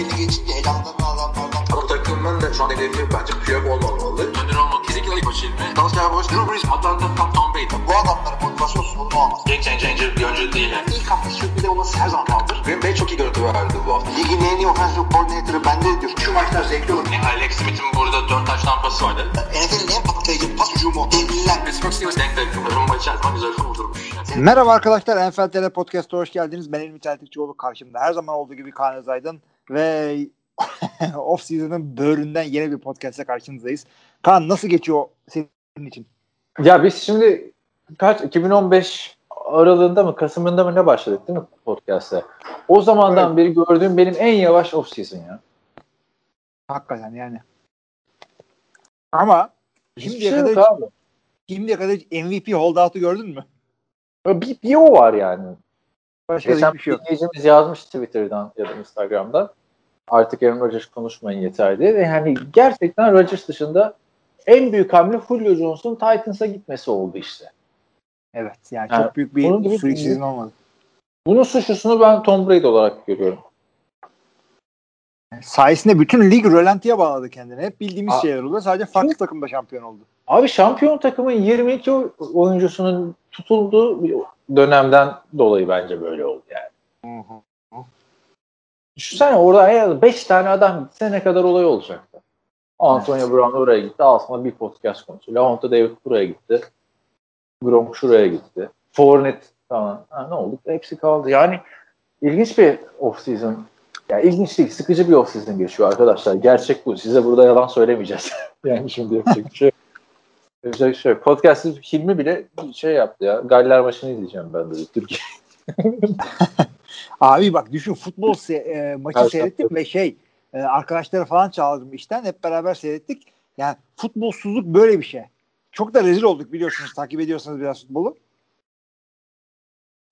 belli geçince elanlarını alanlardan. Bu takımın da şu an hedefi bence Piyok olmamalı. Önder olmak kesinlikle ilk başı ilmi. Dalsya Boş, Drew Brees, Atlanta, Tom, Tom Brady. Bu adamların motivasyon sorunu olmaz. Game changer bir oyuncu değil. Yani. İlk hafta sürpriz olması her zaman kaldır. Green Bay çok iyi görüntü verdi bu hafta. Ligin en iyi offensive coordinator'ı bende diyor. Şu maçlar zevkli olur. Yani Alex Smith'in burada 4 taş tampası vardı. NFL'in en patlayıcı pas hücumu. Devliler. Pittsburgh Steelers denk denk. Rumba içerisinde güzel kurdurmuş. Merhaba arkadaşlar, NFL TR Podcast'a hoş geldiniz. Ben İlmi Çeltikçioğlu karşımda. Her zaman olduğu gibi Kaan Özaydın ve off season'ın böğründen yeni bir podcast'e karşınızdayız. Kaan nasıl geçiyor senin için? Ya biz şimdi kaç 2015 aralığında mı Kasım'ında mı ne başladık değil mi podcast'e? O zamandan Evet. beri gördüğüm benim en yavaş off season ya. Hakikaten yani. Ama şimdiye şey kadar, şimdiye kadar hiç MVP holdout'u gördün mü? Bir, bir o var yani. Başka Geçen hiçbir şey yok. yazmış Twitter'dan ya da Instagram'dan. Artık Aaron Rodgers konuşmayın yeter diye. Ve yani gerçekten Rodgers dışında en büyük hamle Julio Jones'un Titans'a gitmesi oldu işte. Evet yani Yani çok büyük bir freak olmadı. Bunun suçlusunu ben Tom Brady olarak görüyorum. Sayesinde bütün lig rölantiye bağladı kendini. Hep bildiğimiz Aa. şeyler oldu. Sadece farklı takımda şampiyon oldu. Abi şampiyon takımın 22 oyuncusunun tutulduğu bir dönemden dolayı bence böyle oldu yani. Düşünsene orada eğer 5 tane adam gitse ne kadar olay olacaktı. Antonio Brown oraya gitti. Aslında bir podcast konusu. Lavonta David buraya gitti. Gronk şuraya gitti. Fournette falan. Ha, ne oldu? Hepsi kaldı. Yani ilginç bir off-season. Yani ilginç değil. Sıkıcı bir off-season geçiyor arkadaşlar. Gerçek bu. Size burada yalan söylemeyeceğiz. yani şimdi yapacak bir şey. Yapacak bir şey yok. Podcast'ı Hilmi bile şey yaptı ya. Galler maçını izleyeceğim ben dedi. Türkiye. Abi bak düşün futbol se- e, maçı Her seyrettim şartta. ve şey e, arkadaşları falan çağırdım işten hep beraber seyrettik. Yani futbolsuzluk böyle bir şey. Çok da rezil olduk biliyorsunuz takip ediyorsanız biraz futbolu.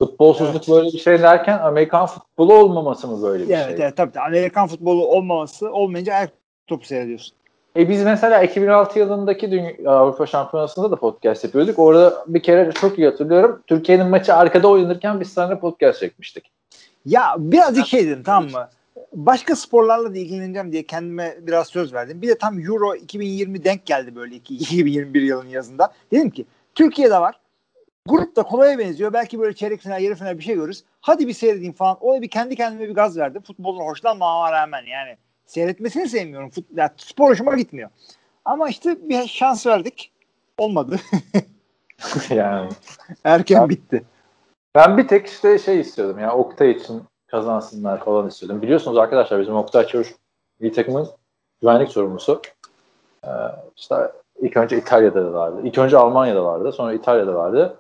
Futbolsuzluk böyle bir şey derken Amerikan futbolu olmaması mı böyle bir evet, şey? evet tabii tabii. Amerikan futbolu olmaması olmayınca ayak topu seyrediyorsun. E biz mesela 2006 yılındaki Dünya Avrupa Şampiyonası'nda da podcast yapıyorduk. Orada bir kere çok iyi hatırlıyorum. Türkiye'nin maçı arkada oynanırken biz seninle podcast çekmiştik. Ya birazcık şey dedim tamam mı? Başka sporlarla da ilgileneceğim diye kendime biraz söz verdim. Bir de tam Euro 2020 denk geldi böyle iki- 2021 yılının yazında. Dedim ki Türkiye'de var. Grup da kolaya benziyor. Belki böyle çeyrek final, yarı final bir şey görürüz. Hadi bir seyredeyim falan. O bir kendi kendime bir gaz verdim. Futbolun hoşlanmama rağmen yani. Seyretmesini sevmiyorum. Fut, ya, spor hoşuma gitmiyor. Ama işte bir şans verdik. Olmadı. yani Erken bitti. Ben bir tek işte şey istiyordum ya Oktay için kazansınlar falan istiyordum. Biliyorsunuz arkadaşlar bizim Oktay Çavuş bir takımın güvenlik sorumlusu. Ee, işte ilk önce İtalya'da da vardı. İlk önce Almanya'da vardı. Sonra İtalya'da vardı.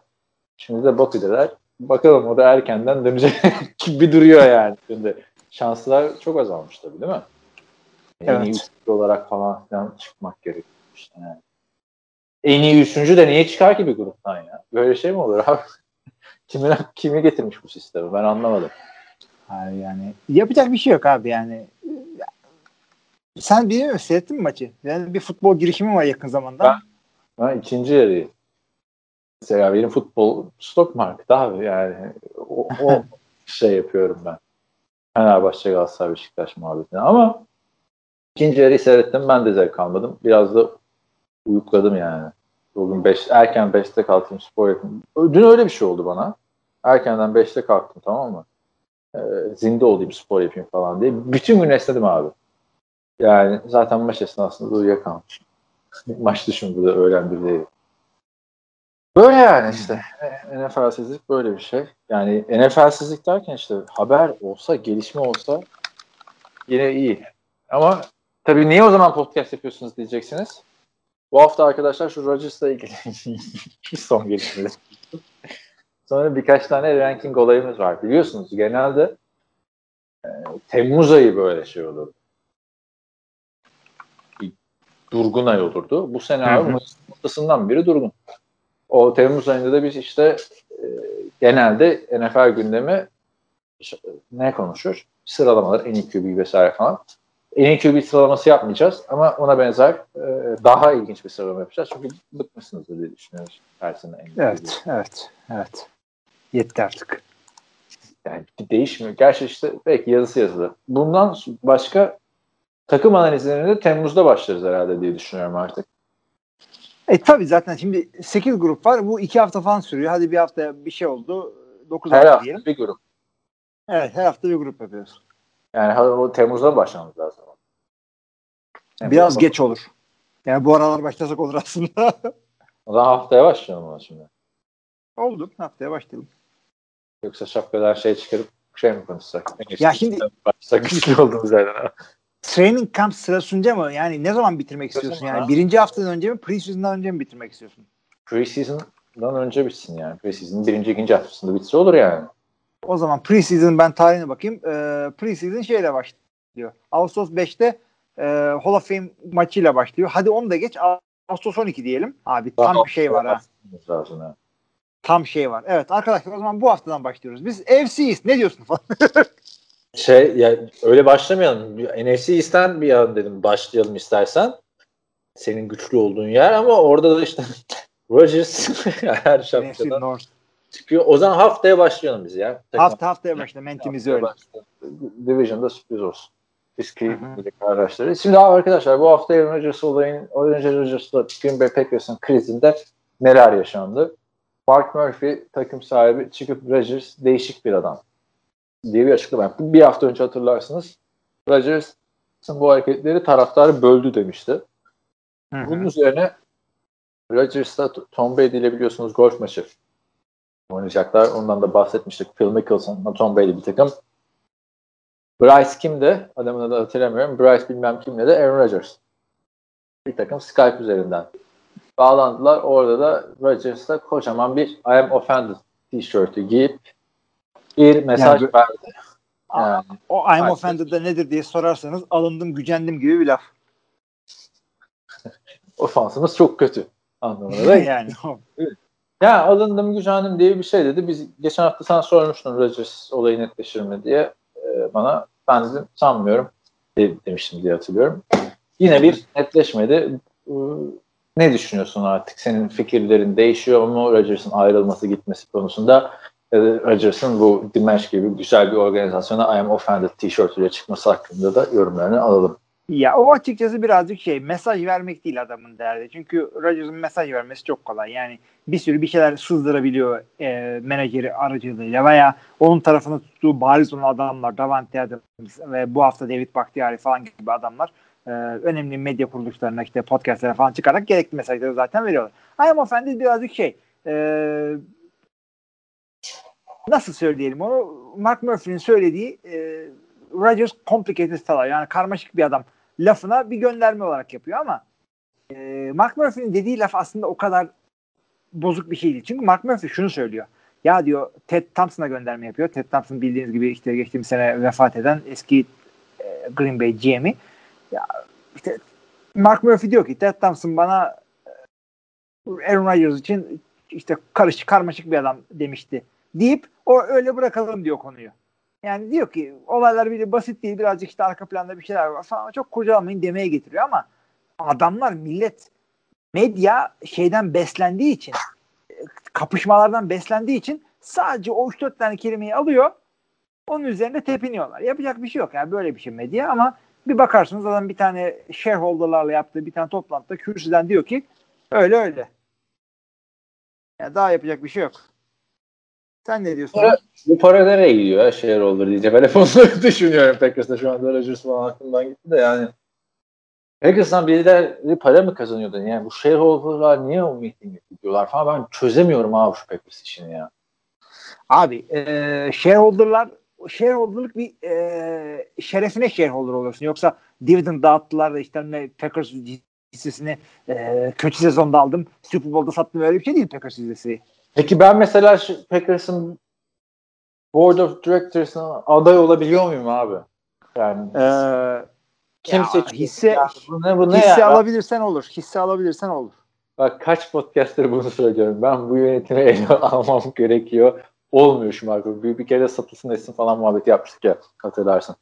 Şimdi de Bakü'deler. Bakalım o da erkenden dönecek gibi duruyor yani. Şimdi şanslar çok azalmış tabii değil mi? En iyi Evet. üçüncü olarak falan filan çıkmak gerekiyor işte yani. En iyi üçüncü de niye çıkar ki bir gruptan ya? Böyle şey mi olur abi? Kimi, kimi getirmiş bu sistemi? Ben anlamadım. Hayır yani yapacak bir şey yok abi yani. Sen biliyor musun? Seyrettin mi maçı? Yani bir futbol girişimi var yakın zamanda. Ben ikinci yarıyı mesela benim futbol stock market abi yani o, o şey yapıyorum ben. Fenerbahçe Galatasaray Beşiktaş muhabbetini ama ikinci yarıyı seyrettim ben de zevk almadım. Biraz da uyukladım yani. Bugün beş, erken 5'te kalktım spor yapayım. Dün öyle bir şey oldu bana. Erkenden 5'te kalktım tamam mı? Ee, zinde olayım spor yapayım falan diye. Bütün gün esnedim abi. Yani zaten maç esnasında da uyuyakalmışım. Maç dışında da öğlen bir değil. Böyle yani işte. NFL'sizlik böyle bir şey. Yani NFL'sizlik derken işte haber olsa, gelişme olsa yine iyi. Ama tabii niye o zaman podcast yapıyorsunuz diyeceksiniz. Bu hafta arkadaşlar şu Rodgers'la ilgili son gelişmeler. Sonra birkaç tane ranking olayımız var. Biliyorsunuz genelde e, Temmuz ayı böyle şey olur. Bir durgun ay olurdu. Bu sene abi hı. Mayıs ortasından beri durgun. O Temmuz ayında da biz işte e, genelde NFL gündemi ne konuşur? Sıralamalar, en iyi QB vesaire falan. En iyi QB sıralaması yapmayacağız ama ona benzer e, daha ilginç bir sıralama yapacağız. Çünkü bıkmışsınızdır diye düşünüyoruz. QB. Evet, evet, evet. Yetti artık. yani değişmiyor. Gerçi işte belki yazısı yazılı. Bundan başka takım analizlerine de Temmuz'da başlarız herhalde diye düşünüyorum artık. E tabi zaten şimdi 8 grup var. Bu 2 hafta falan sürüyor. Hadi bir hafta bir şey oldu. 9 Her hafta hafta diyelim. bir grup. Evet her hafta bir grup yapıyoruz. Yani o Temmuz'da başlamamız lazım. Yani Biraz bu- geç olur. Yani bu aralar başlasak olur aslında. O zaman haftaya başlayalım şimdi. Oldu. Haftaya başlayalım. Yoksa şapkadan şey çıkarıp şey mi konuşsak? Ya şimdi- başlasak güçlü olduğumuz yerden. Training camp sırasınca mı? Yani ne zaman bitirmek istiyorsun? Ha. Yani birinci haftadan önce mi? Preseason'dan önce mi bitirmek istiyorsun? Preseason'dan önce bitsin yani. Preseason'ın birinci, ikinci haftasında bitse olur yani. O zaman preseason ben tarihine bakayım. Ee, preseason şeyle başlıyor. Ağustos 5'te e, Hall of Fame maçıyla başlıyor. Hadi onu da geç. Ağustos 12 diyelim. Abi tam bir şey var ha. Lazım ha. Tam şey var. Evet arkadaşlar o zaman bu haftadan başlıyoruz. Biz FC'yiz. Ne diyorsun falan. Şey ya öyle başlamayalım. NFC East'ten bir an dedim başlayalım istersen. Senin güçlü olduğun yer ama orada da işte Rodgers her North. Çıkıyor. O zaman haftaya başlayalım biz ya. Hafta haftaya başla. Mentimizi öyle. Division'da sürpriz olsun. Eski arkadaşları. Şimdi arkadaşlar bu hafta Aaron Rodgers olayın Aaron Rodgers'la Green Bay Packers'ın krizinde neler yaşandı? Mark Murphy takım sahibi çıkıp Rodgers değişik bir adam diye bir açıklama yaptı. Bir hafta önce hatırlarsınız Rodgers'ın bu hareketleri taraftarı böldü demişti. Bunun üzerine Rodgers'la Tom Brady ile biliyorsunuz golf maçı oynayacaklar. Ondan da bahsetmiştik. Phil Mickelson'la Tom Brady bir takım. Bryce kimdi? Adamın adını hatırlamıyorum. Bryce bilmem kimle de Aaron Rodgers. Bir takım Skype üzerinden bağlandılar. Orada da Rodgers'la kocaman bir I am offended tişörtü giyip bir mesaj Yani- verdi. Yani O I'm Aynen. offended'da nedir diye sorarsanız alındım gücendim gibi bir laf. ofansımız çok kötü anlamına da yani. Ya alındım gücendim diye bir şey dedi. Biz geçen hafta sana sormuştun Rodgers olayı netleşir mi diye Ee, bana. Ben dedim sanmıyorum de- demiştim diye hatırlıyorum. Yine bir netleşmedi. Ee, ne düşünüyorsun artık? Senin fikirlerin değişiyor mu? Rodgers'ın ayrılması gitmesi konusunda ya da Rodgers'ın bu Dimash gibi güzel bir organizasyona I am offended tişörtüyle çıkması hakkında da yorumlarını alalım. Ya o açıkçası birazcık şey mesaj vermek değil adamın derdi. Çünkü Rodgers'ın mesaj vermesi çok kolay. Yani bir sürü bir şeyler sızdırabiliyor e, menajeri aracılığıyla veya onun tarafını tuttuğu bariz olan adamlar Davante Adams ve bu hafta David Bakhtiari falan gibi adamlar e, önemli medya kuruluşlarına işte podcastlere falan çıkarak gerekli mesajları zaten veriyorlar. I am offended birazcık şey e, nasıl söyleyelim onu Mark Murphy'nin söylediği e, Rodgers complicated fellow yani karmaşık bir adam lafına bir gönderme olarak yapıyor ama e, Mark Murphy'nin dediği laf aslında o kadar bozuk bir şey değil. Çünkü Mark Murphy şunu söylüyor. Ya diyor Ted Thompson'a gönderme yapıyor. Ted Thompson bildiğiniz gibi işte geçtiğimiz sene vefat eden eski e, Green Bay GM'i. Ya işte Mark Murphy diyor ki Ted Thompson bana e, Aaron Rodgers için işte karışık karmaşık bir adam demişti deyip o öyle bırakalım diyor konuyu. Yani diyor ki olaylar bir de basit değil birazcık işte arka planda bir şeyler var falan çok kurcalamayın demeye getiriyor ama adamlar millet medya şeyden beslendiği için kapışmalardan beslendiği için sadece o 3-4 tane kelimeyi alıyor onun üzerine tepiniyorlar. Yapacak bir şey yok yani böyle bir şey medya ama bir bakarsınız adam bir tane shareholderlarla yaptığı bir tane toplantıda kürsüden diyor ki öyle öyle. Yani daha yapacak bir şey yok. Sen ne diyorsun? Evet. Bu para nereye gidiyor ya share olur diyeceğim. Ben hep onları düşünüyorum Packers'ta şu anda Rodgers falan aklımdan gitti de yani. Packers'tan birileri para mı kazanıyordu? Yani bu shareholder'lar niye o meeting'e gidiyorlar falan ben çözemiyorum abi şu Packers işini ya. Abi e, shareholder'lar shareholder'lık bir e, şerefine shareholder oluyorsun. Yoksa dividend dağıttılar da işte ne Packers hissesini e, kötü sezonda aldım. Super Bowl'da sattım öyle bir şey değil Packers hissesi. Peki ben mesela Packers'ın Board of Directors'ına aday olabiliyor muyum abi? Yani Ee, kim ya, hisse- Ya bu ne bu ne hisse ya? alabilirsen olur. Hisse alabilirsen olur. Bak kaç podcast'tir bunu söylüyorum. Ben bu yönetimi ele almam gerekiyor. Olmuyor şu marka. Bir, bir kere satılsın etsin falan muhabbeti yapmıştık ya hatırlarsın.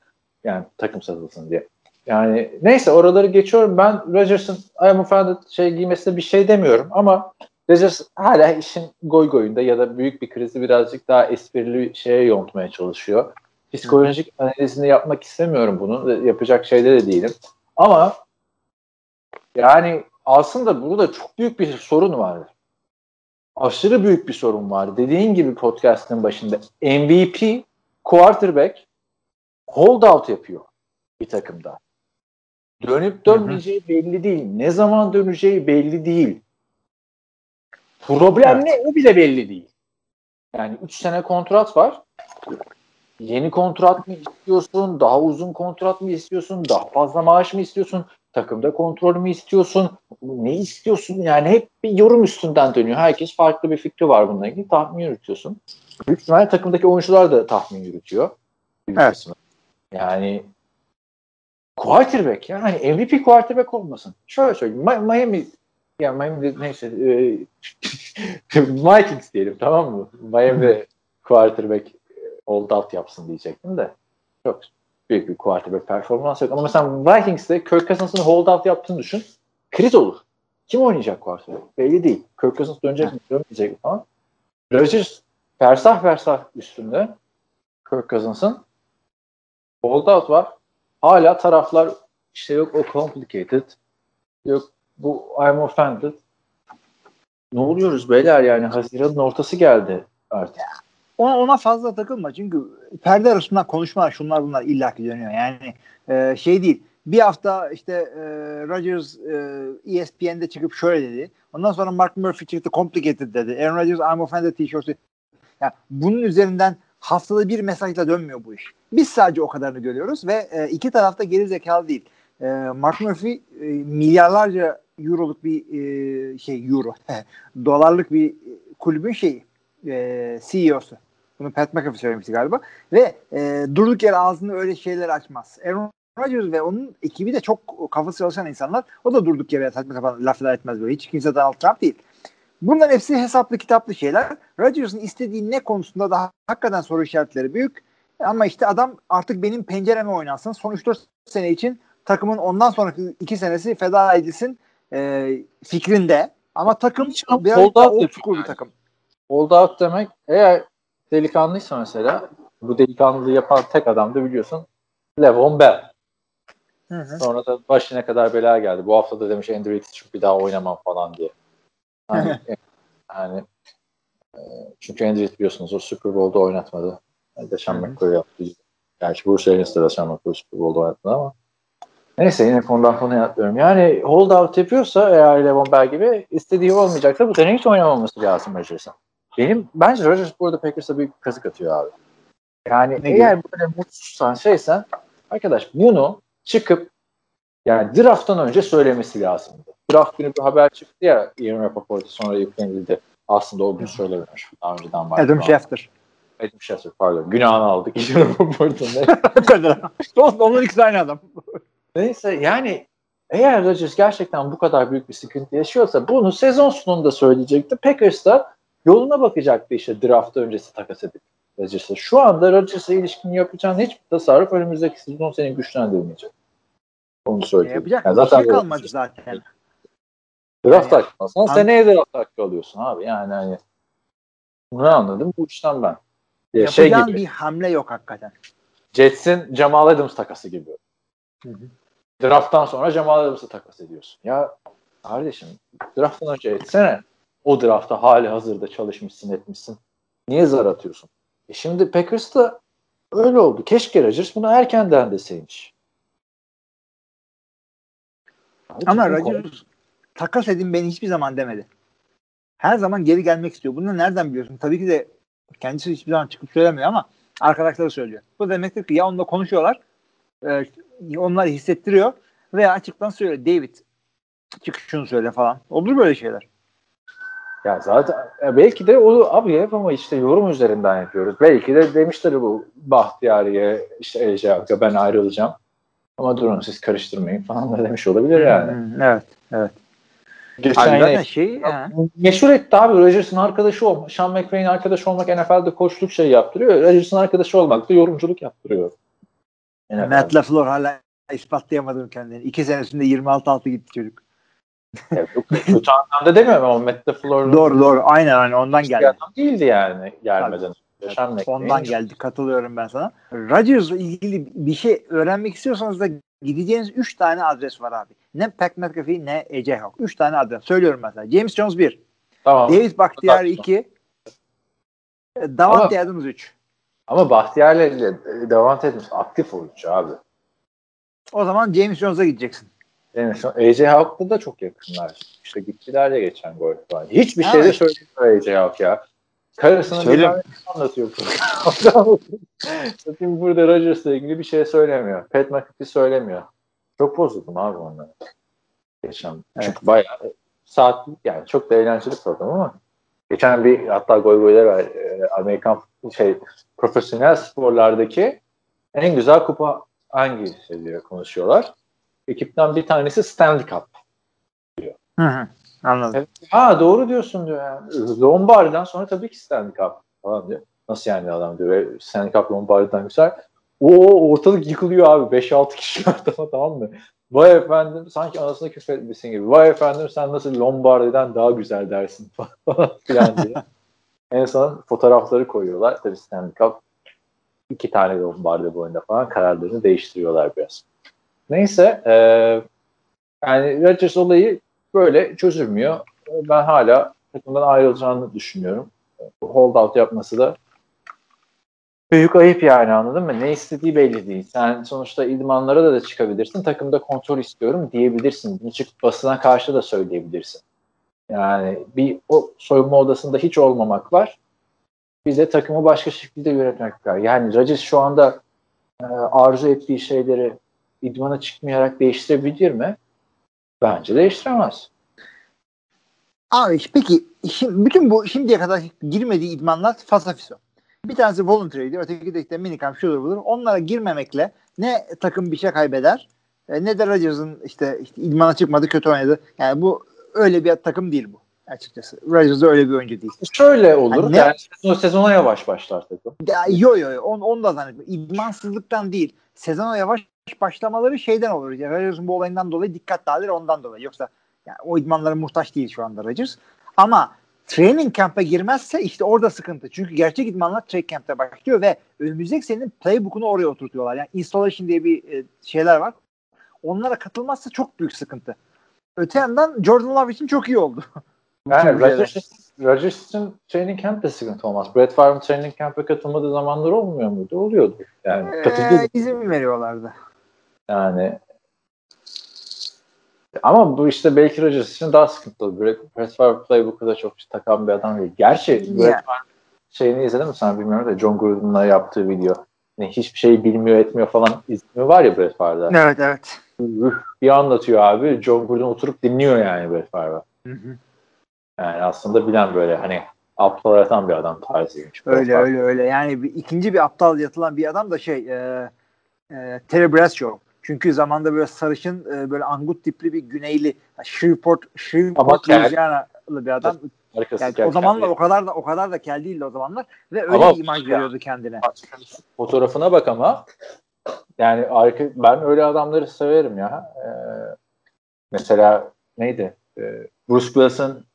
Yani takım satılsın diye. Yani neyse oraları geçiyorum. Ben Rodgers'ın I am offended şey giymesine bir şey demiyorum ama Rodgers hala işin goy goyunda ya da büyük bir krizi birazcık daha esprili şeye yontmaya çalışıyor. Psikolojik analizini yapmak istemiyorum bunu. Yapacak şeyde de değilim. Ama yani aslında burada çok büyük bir sorun var. Aşırı büyük bir sorun var. Dediğin gibi podcast'ın başında MVP quarterback holdout yapıyor bir takımda. Dönüp dönmeyeceği belli değil. Ne zaman döneceği belli değil. Problem evet. ne o bile belli değil. Yani 3 sene kontrat var. Yeni kontrat mı istiyorsun? Daha uzun kontrat mı istiyorsun? Daha fazla maaş mı istiyorsun? Takımda kontrol mü istiyorsun? Ne istiyorsun? Yani hep bir yorum üstünden dönüyor. Herkes farklı bir fikri var bununla ilgili. Tahmin yürütüyorsun. Büyük ihtimalle takımdaki oyuncular da tahmin yürütüyor. Evet. Yani quarterback yani MVP quarterback olmasın. Şöyle söyleyeyim. Miami ya Miami neyse e, Vikings diyelim tamam mı? Miami quarterback hold out yapsın diyecektim de. Çok büyük bir quarterback performans yok. Ama mesela Vikings'te Kirk Cousins'ın hold out yaptığını düşün. Kriz olur. Kim oynayacak quarterback? Belli değil. Kirk Cousins dönecek mi dönmeyecek mi falan. Rodgers fersah fersah üstünde Kirk Cousins'ın hold out var. Hala taraflar işte yok o complicated yok bu I'm offended. Ne oluyoruz beyler yani Haziran'ın ortası geldi artık. Ona, ona fazla takılma çünkü perde arasından konuşmalar şunlar bunlar illaki dönüyor. Yani e, şey değil bir hafta işte e, Rodgers e, ESPN'de çıkıp şöyle dedi. Ondan sonra Mark Murphy çıktı complicated dedi. Aaron Rodgers I'm offended tişörtü. Yani bunun üzerinden haftada bir mesajla dönmüyor bu iş. Biz sadece o kadarını görüyoruz ve e, iki tarafta geri zekalı değil. E, Mark Murphy e, milyarlarca euroluk bir e, şey euro dolarlık bir kulübün şeyi e, CEO'su. Bunu Pat McAfee söylemişti galiba. Ve e, durduk yere ağzını öyle şeyler açmaz. Aaron Rodgers ve onun ekibi de çok kafası çalışan insanlar. O da durduk yere saçma sapan laflar etmez böyle. Hiç kimse Donald Trump değil. Bunların hepsi hesaplı kitaplı şeyler. Rodgers'ın istediği ne konusunda daha hakikaten soru işaretleri büyük. Ama işte adam artık benim pencereme oynansın. Son 3-4 sene için takımın ondan sonraki 2 senesi feda edilsin e, fikrinde. Ama takım biraz daha old school bir takım. Hold out demek eğer delikanlıysa mesela bu delikanlılığı yapan tek adam da biliyorsun Levon Bell. Hı hı. Sonra da başına kadar bela geldi. Bu hafta da demiş Andrew Reid bir daha oynamam falan diye. Hani, yani e, çünkü Andrew biliyorsunuz o Super Bowl'da oynatmadı. Deşan McCoy yaptı. Gerçi Bruce Arians de Deşan McCoy Super Bowl'da oynatmadı ama Neyse yine konudan konuya atlıyorum. Yani hold out yapıyorsa eğer Levon Bell gibi istediği olmayacaksa bu sene hiç oynamaması lazım Rodgers'a. Benim bence Rodgers burada Packers'a büyük kazık atıyor abi. Yani ne eğer gibi? böyle mutsuzsan şeysen arkadaş bunu çıkıp yani draft'tan önce söylemesi lazımdı. Draft günü bir haber çıktı ya Ian Rappaport'a sonra yüklenildi. Aslında o gün söylememiş. Daha önceden var. Adam Schefter. Adam Schefter pardon. Günahını aldık Ian Rappaport'un. Onlar ikisi aynı adam. Neyse yani eğer Rodgers gerçekten bu kadar büyük bir sıkıntı yaşıyorsa bunu sezon sonunda söyleyecekti. Packers da yoluna bakacaktı işte draft öncesi takas edip Rodgers'a. Şu anda Rodgers'a ilişkini yapacağın hiçbir tasarruf önümüzdeki sezon seni güçlendirmeyecek. Onu söyleyeyim. Yapacak yani zaten şey kalmadı zaten. Draft yani, hakkı seneye draft hakkı alıyorsun abi. Yani hani bunu anladım bu işten ben. Ya şey gibi, bir hamle yok hakikaten. Jets'in Jamal Adams takası gibi. Hı hı. Draft'tan sonra Jamal Adams'ı takas ediyorsun. Ya kardeşim draft'tan önce etsene. O draftta hali hazırda çalışmışsın etmişsin. Niye zar atıyorsun? E şimdi Packers'ta öyle oldu. Keşke Rodgers bunu erkenden deseymiş. Ama Rodgers takas edin beni hiçbir zaman demedi. Her zaman geri gelmek istiyor. Bunu nereden biliyorsun? Tabii ki de kendisi hiçbir zaman çıkıp söylemiyor ama arkadaşları söylüyor. Bu demektir ki ya onunla konuşuyorlar e, onlar hissettiriyor veya açıktan söyle David çık şunu söyle falan. Olur böyle şeyler. Ya zaten belki de o abi hep ama işte yorum üzerinden yapıyoruz. Belki de demişler bu Bahtiyari'ye işte Ece ben ayrılacağım. Ama durun siz karıştırmayın falan da demiş olabilir yani. Hmm, evet, evet. Geçen abi şey, ya, meşhur etti abi Rodgers'ın arkadaşı olmak. Sean McVay'in arkadaşı olmak NFL'de koçluk şey yaptırıyor. Rodgers'ın arkadaşı olmak da yorumculuk yaptırıyor. NFL. Matt LaFleur hala ispatlayamadım kendini. İki senesinde 26-6 gitti çocuk. Evet, kötü anlamda demiyorum ama Matt LaFleur'un Doğru doğru. Aynen aynen ondan geldi. adam değildi yani gelmeden. Yaşam Ondan geldi. Katılıyorum ben sana. Rodgers'la ilgili bir şey öğrenmek istiyorsanız da gideceğiniz 3 tane adres var abi. Ne Pat McAfee ne AJ Hawk. 3 tane adres. Söylüyorum mesela. James Jones 1. Tamam. David Bakhtiar Tartışma. 2. Davante Adams 3. Ama Bahtiyar'la ile Davante Adams aktif oyuncu abi. O zaman James Jones'a gideceksin. Yani şu AJ Hawk'la da çok yakınlar. İşte gittiler ya geçen gol falan. Hiçbir şey de söylemiyor AJ Hawk ya. Karısının Söyle- bir tane anlatıyor. Şimdi burada Rodgers'la ilgili bir şey söylemiyor. Pat McAfee söylemiyor. Çok bozuldum abi ondan. Geçen. Evet. Çünkü bayağı saat yani çok da eğlenceli program ama geçen bir hatta goy goylar var. Ee, Amerikan şey profesyonel sporlardaki en güzel kupa hangisi diye konuşuyorlar. Ekipten bir tanesi Stanley Cup. Hı hı. Anladım. Evet. Ha doğru diyorsun diyor yani. Lombardi'den sonra tabii ki Stanley Cup falan diyor. Nasıl yani adam diyor. Stanley Cup Lombardi'den güzel. O ortalık yıkılıyor abi. 5-6 kişi var tamam, tamam mı? Vay efendim sanki anasını küfretmişsin gibi. Vay efendim sen nasıl Lombardi'den daha güzel dersin falan filan diye. en son fotoğrafları koyuyorlar. Tabii Stanley Cup iki tane Lombardi boyunda falan kararlarını değiştiriyorlar biraz. Neyse e, yani Rodgers olayı böyle çözülmüyor. Ben hala takımdan ayrılacağını düşünüyorum. Holdout yapması da büyük ayıp yani anladın mı? Ne istediği belli değil. Sen sonuçta idmanlara da, da çıkabilirsin. Takımda kontrol istiyorum diyebilirsin. Bunu çıkıp basına karşı da söyleyebilirsin. Yani bir o soyunma odasında hiç olmamak var. Bir de takımı başka şekilde yönetmek var. Yani Rodgers şu anda e, arzu ettiği şeyleri idmana çıkmayarak değiştirebilir mi? Bence değiştiremez. Abi peki şimdi, bütün bu şimdiye kadar girmediği idmanlar fasafiso. Bir tanesi voluntary'di, öteki de işte minicamp şudur budur. Onlara girmemekle ne takım bir şey kaybeder e, ne de Rodgers'ın işte, işte idmana çıkmadı kötü oynadı. Yani bu öyle bir takım değil bu açıkçası. Rodgers öyle bir oyuncu değil. Şöyle olur. Yani ne- yani sezon, sezona yavaş başlar takım. Yo yo yo onu, onu da zannetmiyorum. İdmansızlıktan değil. Sezona yavaş başlamaları şeyden olur. Yani Rodgers'ın bu olayından dolayı dikkat dağılır ondan dolayı. Yoksa yani o idmanlara muhtaç değil şu anda Rodgers. Ama training camp'e girmezse işte orada sıkıntı. Çünkü gerçek idmanlar training camp'te başlıyor ve önümüzdeki senenin playbook'unu oraya oturtuyorlar. Yani installation diye bir e, şeyler var. Onlara katılmazsa çok büyük sıkıntı. Öte yandan Jordan Love için çok iyi oldu. Yani Bütün ülkeler. Rodgers, Rodgers için training camp de sıkıntı olmaz. Brett Favre'ın training camp'e katılmadığı zamanlar olmuyor muydu? Oluyordu. Yani katıldı. Ee, izin veriyorlardı. Yani ama bu işte belki Rodgers için daha sıkıntılı. Brett, Favre playbook'u da çok takan bir adam değil. Gerçi Ya. Brett Favre şeyini izledin mi sen bilmiyorum da John Gruden'la yaptığı video. Ne, hiçbir şey bilmiyor etmiyor falan izlemi var ya Brett Favre'da. Evet evet. Bir anlatıyor abi. John Gruden oturup dinliyor yani Brett Favre'ı. Hı hı. Yani aslında bilen böyle hani aptal yaratan bir adam tarzıymış. Brett Öyle Favre. öyle öyle. Yani bir, ikinci bir aptal yatılan bir adam da şey e, e, Terry Bradshaw. Çünkü zamanda böyle sarışın e, böyle angut tipli bir güneyli Shreveport, Shreveport. Louisiana'lı bir adam. Arkası Yani o zamanlar o kadar da o kadar da kel değildi o zamanlar ve öyle Ama- imaj veriyordu kendine. Fotoğrafına bak ama yani ben öyle adamları severim ya. Ee, mesela neydi? Ee, Bruce Willis'ın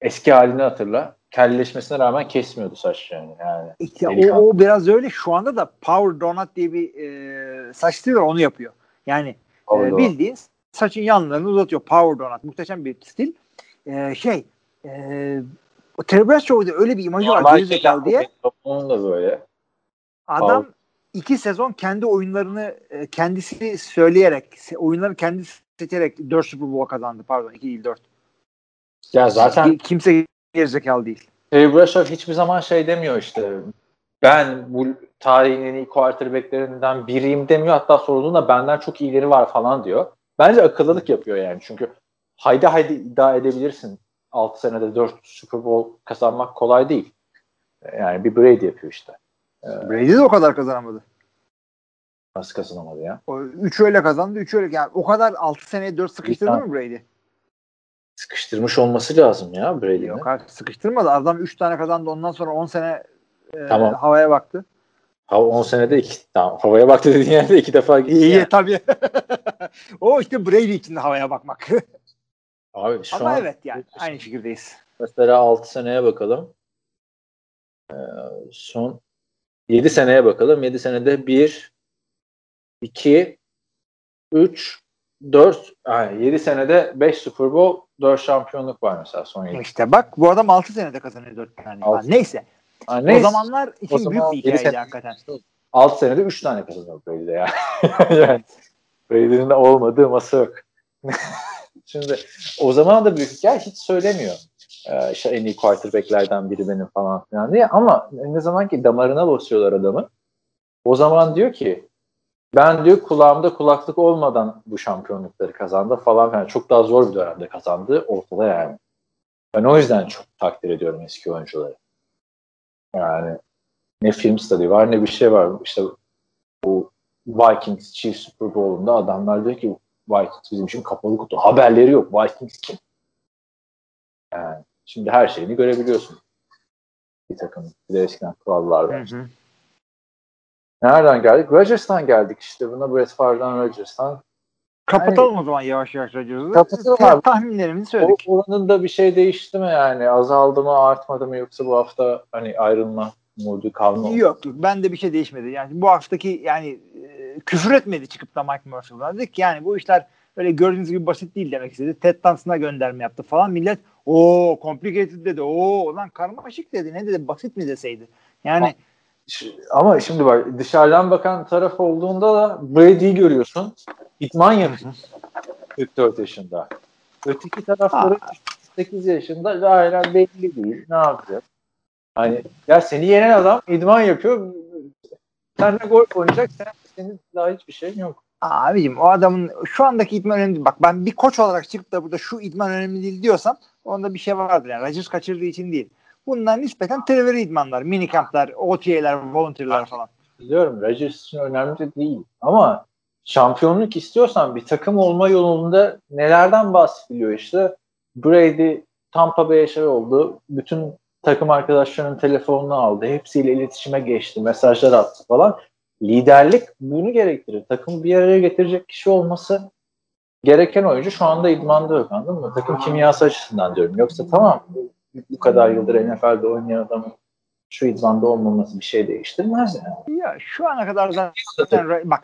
eski halini hatırla. Kelleşmesine rağmen kesmiyordu saçlarını yani. İşte Delikanlı. o, o biraz öyle. Şu anda da Power Donut diye bir e, saç stili var onu yapıyor. Yani e, Oldu. bildiğin saçın yanlarını uzatıyor. Power Donut. Muhteşem bir stil. E, şey e, Terry Bradshaw'da öyle bir imajı var. Normal Geri zekalı diye. Onun da böyle. Adam iki sezon kendi oyunlarını e, kendisi söyleyerek, oyunları kendisi seçerek 4 Super Bowl kazandı. Pardon 2 değil 4. Ya zaten Kimse gerizekalı değil. Terry Bradshaw hiçbir zaman şey demiyor işte. Ben bu tarihin en iyi quarterbacklerinden biriyim demiyor. Hatta sorulduğunda benden çok iyileri var falan diyor. Bence akıllılık yapıyor yani. Çünkü haydi haydi iddia edebilirsin. 6 senede 4 Super Bowl kazanmak kolay değil. Yani bir Brady yapıyor işte. Brady de o kadar kazanamadı. Nasıl kazanamadı ya? O 3 öyle kazandı, 3 öyle. Yani o kadar 6 seneye 4 sıkıştırdı mı Brady? Sıkıştırmış olması lazım ya Brady'nin. Yok artık sıkıştırmadı. Adam 3 tane kazandı. Ondan sonra 10 sene e, Tamam. havaya baktı. Ha, 10 senede iki, tamam, havaya baktı dediğin yerde iki defa gitti. İyi yani. tabii. o işte Brady için de havaya bakmak. Abi şu Ama an evet yani aynı fikirdeyiz. mesela 6 seneye bakalım. Ee, son 7 seneye bakalım. 7 senede 1 2 3 4 yani 7 senede 5 Super Bowl 4 şampiyonluk var mesela son 7. İşte bak bu adam 6 senede kazanıyor 4 tane. Altı. Neyse. O neyse, zamanlar için zaman büyük bir hikayeydi sene- hakikaten. 6 senede 3 tane kazanıyor Brady'de yani. yani Brady'nin de olmadığı masa yok. Şimdi o zaman da büyük hikaye hiç söylemiyor. Ee, işte en iyi quarterback'lerden biri benim falan filan diye. Ama ne zaman ki damarına basıyorlar adamı. O zaman diyor ki ben diyor kulağımda kulaklık olmadan bu şampiyonlukları kazandı falan filan. Çok daha zor bir dönemde kazandı ortada yani. Ben o yüzden çok takdir ediyorum eski oyuncuları. Yani ne film study var ne bir şey var. İşte bu Vikings Chiefs Super Bowl'unda adamlar diyor ki Vikings bizim için kapalı kutu. Haberleri yok. Vikings kim? Yani şimdi her şeyini görebiliyorsun. Bir takım. Bir de eskiden kurallar var. Hı hı. Nereden geldik? Rodgers'tan geldik işte. Buna Brett Favre'dan Rodgers'tan. Kapatalım o zaman yavaş yavaş Rodgers'ı. Kapatalım Ta- abi. Tahminlerimizi O, söyledik. oranın da bir şey değişti mi yani? Azaldı mı, artmadı mı yoksa bu hafta hani ayrılma modu kalma mı? Yok yok. Ben de bir şey değişmedi. Yani bu haftaki yani e, küfür etmedi çıkıp da Mike Murphy'dan. Dedik yani bu işler öyle gördüğünüz gibi basit değil demek istedi. Ted Thompson'a gönderme yaptı falan. Millet o complicated dedi. O lan karmaşık dedi. Ne dedi? Basit mi deseydi? Yani Ş- Ama şimdi bak dışarıdan bakan taraf olduğunda da Brady'yi görüyorsun. İdman yapıyor. 44 yaşında. Öteki tarafları 8 yaşında hala belli değil. Ne yapacak? Hani ya seni yenen adam idman yapıyor. Sen de golf oynayacak. Sen, senin daha hiçbir şeyin yok. abicim o adamın şu andaki idman önemli değil. Bak ben bir koç olarak çıkıp da burada şu idman önemli değil diyorsam onda bir şey vardır. Yani Rodgers kaçırdığı için değil. Bunlar nispeten teori idmanlar, mini kamplar, OTA'ler, volunteer'lar falan. Biliyorum Rodgers için önemli de değil. Ama şampiyonluk istiyorsan bir takım olma yolunda nelerden bahsediliyor işte. Brady Tampa Bay'e şey oldu. Bütün takım arkadaşlarının telefonunu aldı. Hepsiyle iletişime geçti. Mesajlar attı falan. Liderlik bunu gerektirir. Takımı bir araya getirecek kişi olması gereken oyuncu şu anda idmanda yok anladın mı? Takım kimyası açısından diyorum. Yoksa tamam bu kadar yıldır NFL'de oynayan adamın şu idmanda olmaması bir şey değiştirmez yani. Ya şu ana kadar zaten bak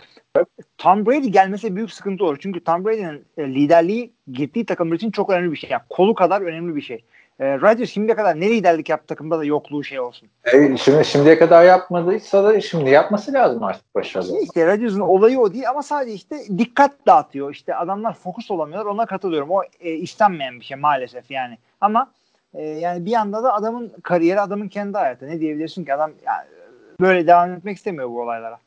Tom Brady gelmese büyük sıkıntı olur. Çünkü Tom Brady'nin e, liderliği gittiği takımlar için çok önemli bir şey. Yani kolu kadar önemli bir şey. E, Rodgers şimdiye kadar ne liderlik yaptı takımda da yokluğu şey olsun. E, şimdi şimdiye kadar yapmadıysa da şimdi yapması lazım artık başarılı. İşte Rodgers'ın olayı o değil ama sadece işte dikkat dağıtıyor. İşte adamlar fokus olamıyorlar. Ona katılıyorum. O e, istenmeyen bir şey maalesef yani. Ama e, yani bir yanda da adamın kariyeri, adamın kendi hayatı. Ne diyebilirsin ki adam yani, böyle devam etmek istemiyor bu olaylara.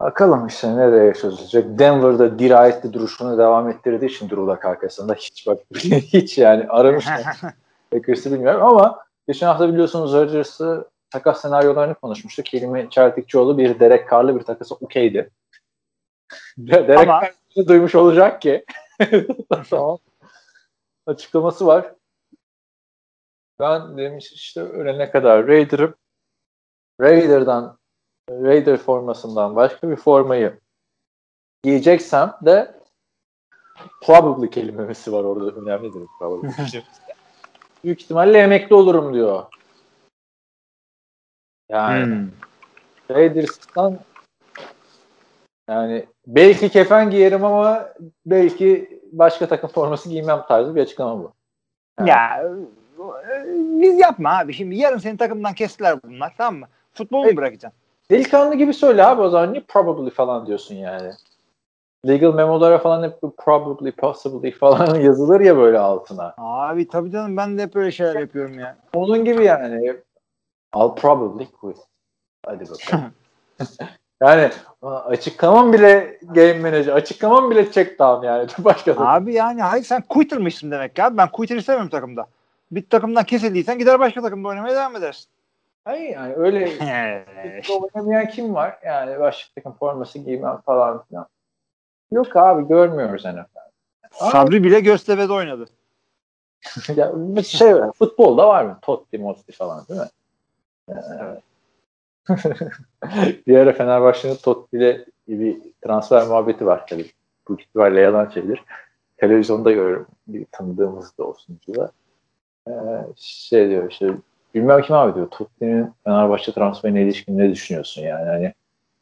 Bakalım işte nereye çözülecek. Denver'da dirayetli duruşunu devam ettirdiği için Lock arkasında hiç bak hiç yani aramış mı? Packers'ı bilmiyorum ama geçen hafta biliyorsunuz Rodgers'ı takas senaryolarını konuşmuştuk. Kelime Çeltikçioğlu bir Derek Carr'lı bir takası okeydi. Derek Ama- Carr'ı duymuş olacak ki tamam. açıklaması var. Ben demiş işte ölene kadar Raider'ım Raider'dan Raider formasından başka bir formayı giyeceksem de probably kelimesi var orada önemlidir probably. Büyük ihtimalle emekli olurum diyor. Yani Hmm. Raiders'tan yani belki kefen giyerim ama belki başka takım forması giymem tarzı bir açıklama bu. Yani. Ya biz yapma abi. Şimdi yarın senin takımdan kestiler bunlar tamam mı? Futbolu mu Evet. bırakacaksın? Delikanlı gibi söyle abi o zaman niye probably falan diyorsun yani. Legal memolara falan hep probably, possibly falan yazılır ya böyle altına. Abi tabii canım ben de hep böyle şeyler yapıyorum ya. Onun gibi yani. I'll probably quit. Hadi bakalım. yani açıklamam bile game manager, açıklamam bile check down yani. Başka. Abi yani hayır sen quitter'mışsın demek ya. Ben quitter istemiyorum takımda. Bir takımdan kesildiysen gider başka takımda oynamaya devam edersin. Hayır yani öyle oynamayan kim var? Yani başka takım forması giymem falan filan. Yok abi görmüyoruz NFL. Sabri bile Göztepe'de oynadı. ya, şey var, futbolda var mı? Totti, Motti falan değil mi? Evet. bir ara Fenerbahçe'nin Totti ile bir transfer muhabbeti var tabii. Bu ihtimalle yalan şeydir. televizyonda görüyorum bir tanıdığımız da olsun diye. Ee, şey diyor işte bilmem kim abi diyor Tottenham'in Fenerbahçe transferine ilişkin ne düşünüyorsun yani hani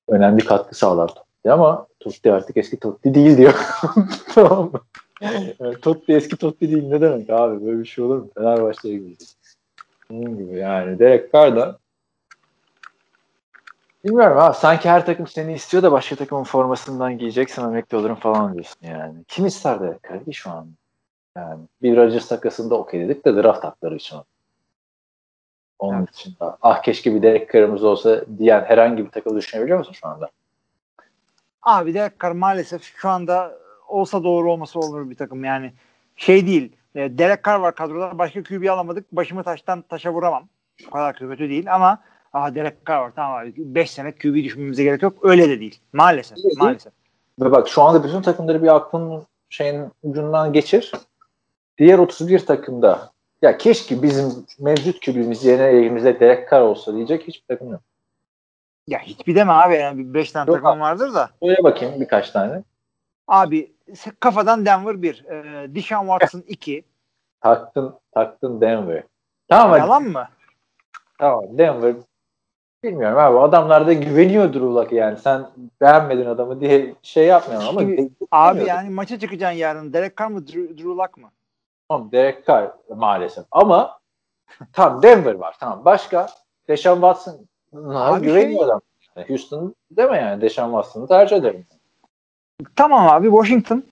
önemli katkı sağlar Totti ama Totti artık eski Totti değil diyor. tamam mı? Yani eski Totti değil ne demek abi böyle bir şey olur mu? Fenerbahçe'ye gidecek. Bunun gibi yani Derek Carr da Bilmiyorum abi sanki her takım seni istiyor da başka takımın formasından giyeceksin emekli olurum falan diyorsun yani. Kim ister Derek Carr'ı şu an? Yani bir Rodgers takasında okey dedik de draft hakları için. Onun Evet. için de, ah keşke bir Derek Carr'ımız olsa diyen herhangi bir takım düşünebiliyor musun şu anda? Abi Derek Carr maalesef şu anda olsa doğru olması olur bir takım yani. Şey değil. e, Derek Carr var kadroda. Başka QB alamadık. Başımı taştan taşa vuramam. O kadar kötü değil ama aha Derek Carr var. Tamam abi. 5 sene QB düşünmemize gerek yok. Öyle de değil. Maalesef. Öyle değil. Maalesef. Ve bak şu anda bütün takımları bir aklının şeyin ucundan geçir. Diğer 31 takımda ya keşke bizim mevcut kübümüz yerine elimizde Derek Carr olsa diyecek hiçbir takım yok. Ya hiçbir deme abi. Yani 5 tane Yok takım abi. vardır da. Söyle bakayım birkaç tane. Abi kafadan Denver 1. E, Deshaun Watson 2. Taktın, taktın Denver. Tamam hadi. Yalan mı? Tamam Denver. Bilmiyorum abi adamlar da güveniyor Drew Luck'a yani. Sen beğenmedin adamı diye şey yapmıyorsun ama Şimdi- Abi yani maça çıkacaksın yarın. Derek Carr mı Drew, Drew Luck mı? Tamam Derek Carr maalesef ama tamam Denver var tamam başka Deshaun Watson'a Abi güveniyor şey- adam. Yani Houston deme yani Deshaun Watson'ı tercih ederim. Tamam abi Washington.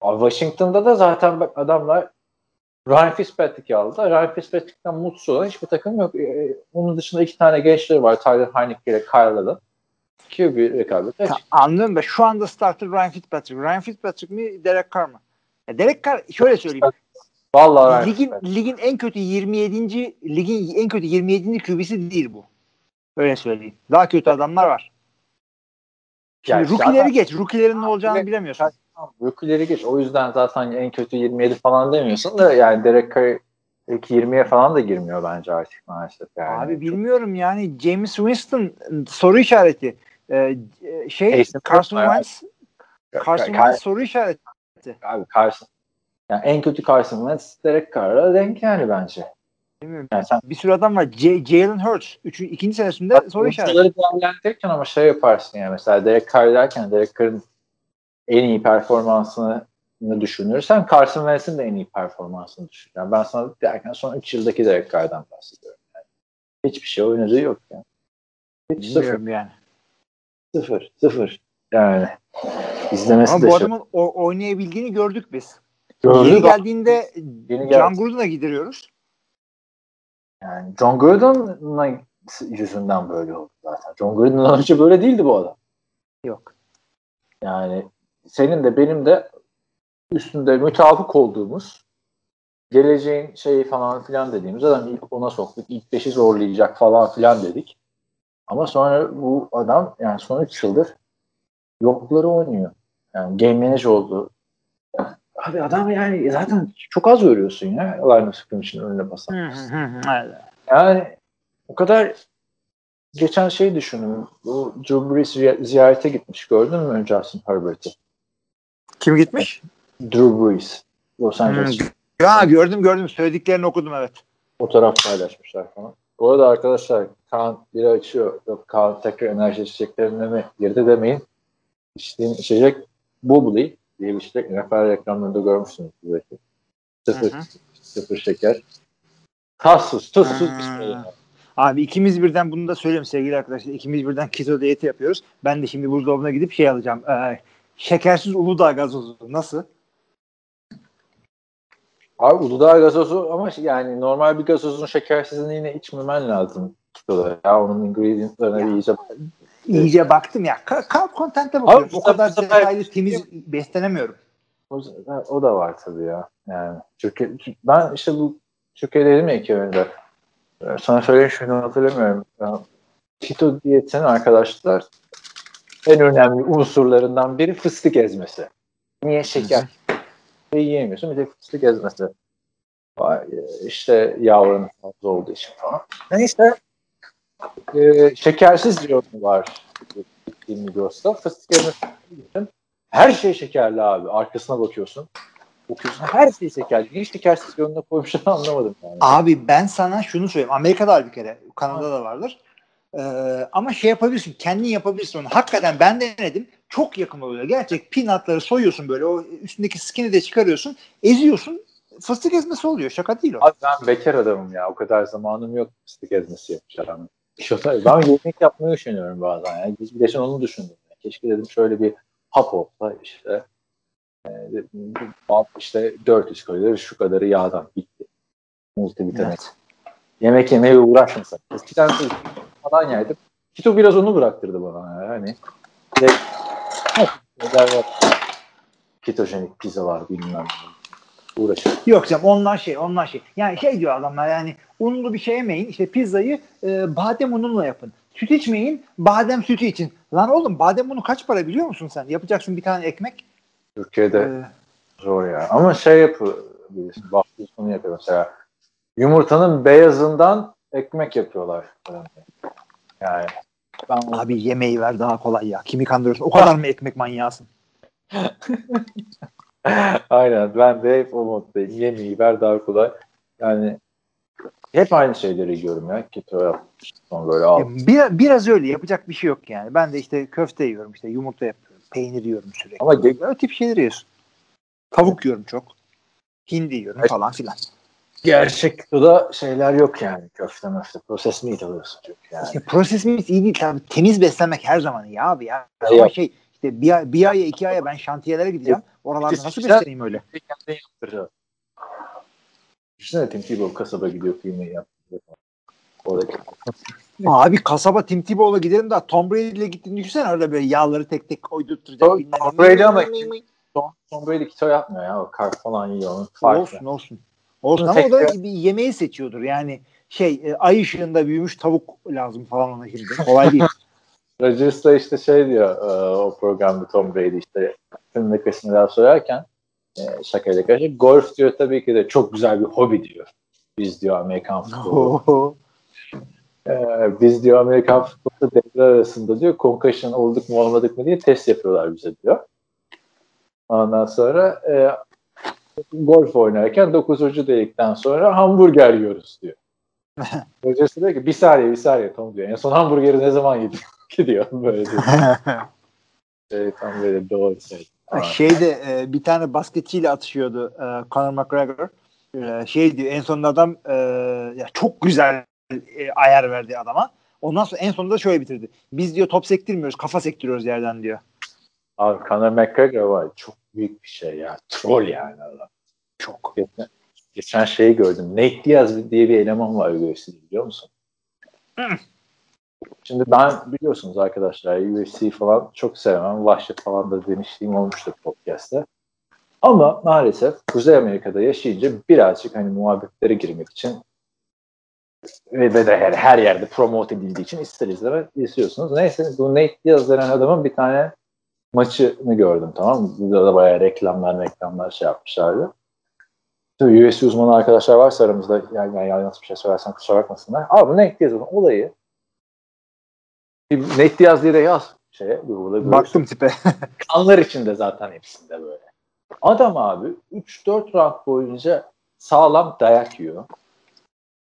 Abi Washington'da da zaten bak adamlar Ryan Fitzpatrick'i aldı. Ryan Fitzpatrick'ten mutsuz olan hiçbir takım yok. Ee, onun dışında iki tane gençleri var. Tyler Heineke ile Kyle Allen. Ki bir rekabet. Ta- anlıyorum da şu anda starter Ryan Fitzpatrick. Ryan Fitzpatrick mi Derek Carr mı? Ya Derek Carr şöyle söyleyeyim. Vallahi Ryan ligin ligin en kötü 27. ligin en kötü 27. QB'si değil bu. Öyle söyleyeyim. Daha kötü adamlar var. Şimdi Yani rookie'leri zaten- geç. Rookie'lerin ne olacağını bilemiyorsun. Rookie'leri geç. O yüzden zaten en kötü 27 falan demiyorsun da yani Derek Carr ilk 20'ye falan da girmiyor bence artık maalesef yani. Abi bilmiyorum yani James Winston soru işareti. Ee, şey Jason Carson Wentz Carson Car- Wentz soru işareti. Abi Carson. Yani en kötü Carson Wentz Derek Carr'a denk yani bence. Bilmiyorum. Yani sen Bir sürü adam var. J- Jalen Hurts. Üçü, ikinci senesinde soru işareti. oyuncuları değerlendirirken ama şey yaparsın yani mesela Derek Carr derken Derek Carr'ın en iyi performansını düşünürsen Carson Wentz'in de en iyi performansını düşün. Yani ben sana derken son 3 yıldaki Derek Carr'dan bahsediyorum. Yani. Hiçbir şey oynadığı yok yani. Hiç sıfır. Yani. Sıfır. Sıfır. Yani izlemesi Ama de bu adamın o- oynayabildiğini gördük biz. Gördük Yeni geldiğinde Yeni geldi. Gruden'a gidiriyoruz. Yani John Gruden'ın yüzünden böyle oldu zaten. John Gruden'dan önce böyle değildi bu adam. Yok. Yani senin de benim de üstünde mütabık olduğumuz geleceğin şeyi falan filan dediğimiz adam ilk ona soktuk. ilk beşi zorlayacak falan filan dedik. Ama sonra bu adam yani son 3 yıldır yokları oynuyor. Yani game manager oldu. Abi adam yani zaten çok az görüyorsun ya. Of scrimmage'in önüne basan. Yani o kadar geçen şey düşünün. Bu Drew Brees ziy- ziyarete gitmiş. Gördün mü Justin Herbert'i? Kim gitmiş? Drew Brees. Los Angeles. Hı. Ya gördüm gördüm. Söylediklerini okudum evet. Fotoğraf paylaşmışlar falan. Bu arada arkadaşlar Kaan biri açıyor. Yok Kaan tekrar enerji içeceklerine mi girdi demeyin. İçtiğim içecek Bubbly diye bir içecek. NFL reklamlarında görmüşsünüz belki. Sıfır, Hı hı. sıfır şeker. Tatsız, tuzsuz bir şey. Abi ikimiz birden bunu da söyleyeyim sevgili arkadaşlar. İkimiz birden keto diyeti yapıyoruz. Ben de şimdi buzdolabına gidip şey alacağım. Ee, şekersiz Uludağ gazozu. Nasıl? Abi Uludağ gazozu ama şey- yani normal bir gazozun şekersizliğini içmemen lazım. Kitoda ya onun ingredientlarına bir iyice İyice baktım ya. Kalp kontente bakıyorum. Abi, o kadar detaylı temiz beslenemiyorum. o, o da var tabii ya. Yani Türkiye, ben işte bu Türkiye'de dedim ya iki önce. Ee, Sana söyleyeyim şunu hatırlamıyorum. Keto diyetin arkadaşlar en önemli unsurlarından biri fıstık ezmesi. Niye şeker? Ve yiyemiyorsun bir de fıstık ezmesi. E, İşte yavrum fazla olduğu için falan. Neyse e, şekersiz diyor var Migros'ta. Fıstık için her şey şekerli abi. Arkasına bakıyorsun. okuyorsun. Her şeyi seker. Niye şekersiz yoluna koymuşlar anlamadım yani. Abi ben sana şunu söyleyeyim. Amerika'da var bir kere. Kanada'da da vardır. Ee, ama şey yapabilirsin. Kendin yapabilirsin onu. Hakikaten ben denedim. Çok yakın oluyor. Gerçek peanutları soyuyorsun böyle. O üstündeki skin'i de çıkarıyorsun. Eziyorsun. Fıstık ezmesi oluyor. Şaka değil o. Abi ben bekar adamım ya. O kadar zamanım yok fıstık ezmesi yapacağım. Şöyle, ben yemek yapmayı düşünüyorum bazen. Yani. Geçen onu düşündüm. Keşke dedim şöyle bir hap olsa işte. E, işte 400 kalori şu kadarı yağdan bitti. Multivitamin. Evet. Yemek yemeye uğraşmasak. Eskiden falan yerdim. Kito biraz onu bıraktırdı bana. Yani. Ve, var. Ketojenik pizzalar bilmem ne. Uğraşıyor. Yok canım onlar şey onlar şey. Yani şey diyor adamlar yani unlu bir şey yemeyin. İşte pizzayı e, badem ununla yapın. Süt içmeyin badem sütü için. Lan oğlum badem unu kaç para biliyor musun sen? Yapacaksın bir tane ekmek. Türkiye'de ee, zor ya. Ama şey yapabilirsin. Baktığı sonu yapıyor mesela. Yumurtanın beyazından ekmek yapıyorlar. Yani ben Abi yemeği ver daha kolay ya. Kimi kandırıyorsun? O kadar mı ekmek manyağısın? Aynen. Ben de hep o moddayım. Yemeği ver daha kolay. Yani hep aynı şeyleri yiyorum ya. Keto yapmıştım böyle al. Bir, biraz öyle. Yapacak bir şey yok yani. Ben de işte köfte yiyorum. işte yumurta yapıyorum. Peynir yiyorum sürekli. Ama ge- öyle tip şeyler yiyorsun. Tavuk yiyorum çok. Hindi yiyorum evet. falan filan. Gerçek suda şeyler yok yani köfte möfte. Proses meat alıyorsun çünkü yani. İşte proses meat iyi değil tabii. Temiz beslenmek her zaman iyi abi ya. Ama yok. şey işte bir, bir aya iki aya ben şantiyelere gideceğim. Oralarda nasıl işte, besleneyim öyle? Kendin yaptıracağız. Düşünsene Tim Tebow kasaba gidiyor filmi yaptırıyor. Oradaki. Abi kasaba Tim Tebow'la giderim de Tom Brady ile gittiğini düşünsene öyle böyle yağları tek tek koydurtturacak. Tom, Tom Brady ama Tom, Tom Brady kito yapmıyor ya. O kar falan yiyor. Onun olsun olsun. Olsun ama o da bir yemeği seçiyordur. Yani şey e, ay ışığında büyümüş tavuk lazım falan ona şimdi. Kolay değil. Rodgers da işte şey diyor e, o programda Tom Brady işte film daha sorarken e, şakayla karşı golf diyor tabii ki de çok güzel bir hobi diyor. Biz diyor Amerikan futbolu. biz diyor Amerikan futbolu devre arasında diyor concussion olduk mu olmadık mı diye test yapıyorlar bize diyor. Ondan sonra golf oynarken 9. delikten sonra hamburger yiyoruz diyor. Hocası diyor ki bir saniye bir saniye Tom diyor. En son hamburgeri ne zaman yedin? Gidiyor böyle diyor. şey, tam böyle doğru şey. Şeyde e, bir tane basketçiyle atışıyordu e, Conor McGregor. E, şey diyor en sonunda adam e, ya çok güzel e, ayar verdi adama. Ondan sonra en sonunda şöyle bitirdi. Biz diyor top sektirmiyoruz kafa sektiriyoruz yerden diyor. Abi Conor McGregor var çok büyük bir şey ya. Troll yani adam. Çok. Geçen, geçen şeyi gördüm. Nate Diaz diye bir eleman var UFC'de biliyor musun? Şimdi ben biliyorsunuz arkadaşlar UFC falan çok sevmem. Vahşet falan da demişliğim olmuştur podcast'te. Ama maalesef Kuzey Amerika'da yaşayınca birazcık hani muhabbetlere girmek için ve, de her, her yerde promote edildiği için ister istemez izliyorsunuz. Neyse bu Nate Diaz denen adamın bir tane maçını gördüm tamam mı? Burada da bayağı reklamlar reklamlar şey yapmışlardı. Tabii UFC uzmanı arkadaşlar varsa aramızda yani, yani yanlış bir şey söylersem kusura bakmasınlar. Abi Nate Diaz'ın olayı Nate Diaz diye de yaz şeye Google'da. Baktım tipe. Kanlar içinde zaten hepsinde böyle. Adam abi 3-4 round boyunca sağlam dayak yiyor.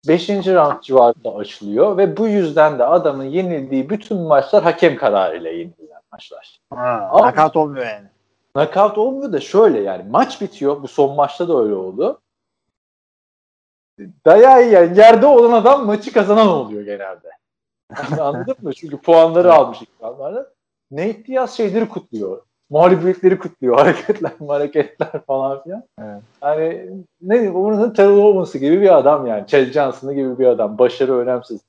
5. round civarında açılıyor ve bu yüzden de adamın yenildiği bütün maçlar hakem kararıyla yenilen maçlar. Ha, Nakat olmuyor yani. Knockout olmuyor da şöyle yani maç bitiyor. Bu son maçta da öyle oldu. Dayağı yani yerde olan adam maçı kazanan oluyor genelde. Yani anladın mı? Çünkü puanları almış ekranlarda. Nate Diaz şeyleri kutluyor. Mağlubiyetleri kutluyor. Hareketler, hareketler falan filan. Evet. Yani ne bunun terör olması gibi bir adam yani. Chad Johnson'ı gibi bir adam. Başarı önemsiz.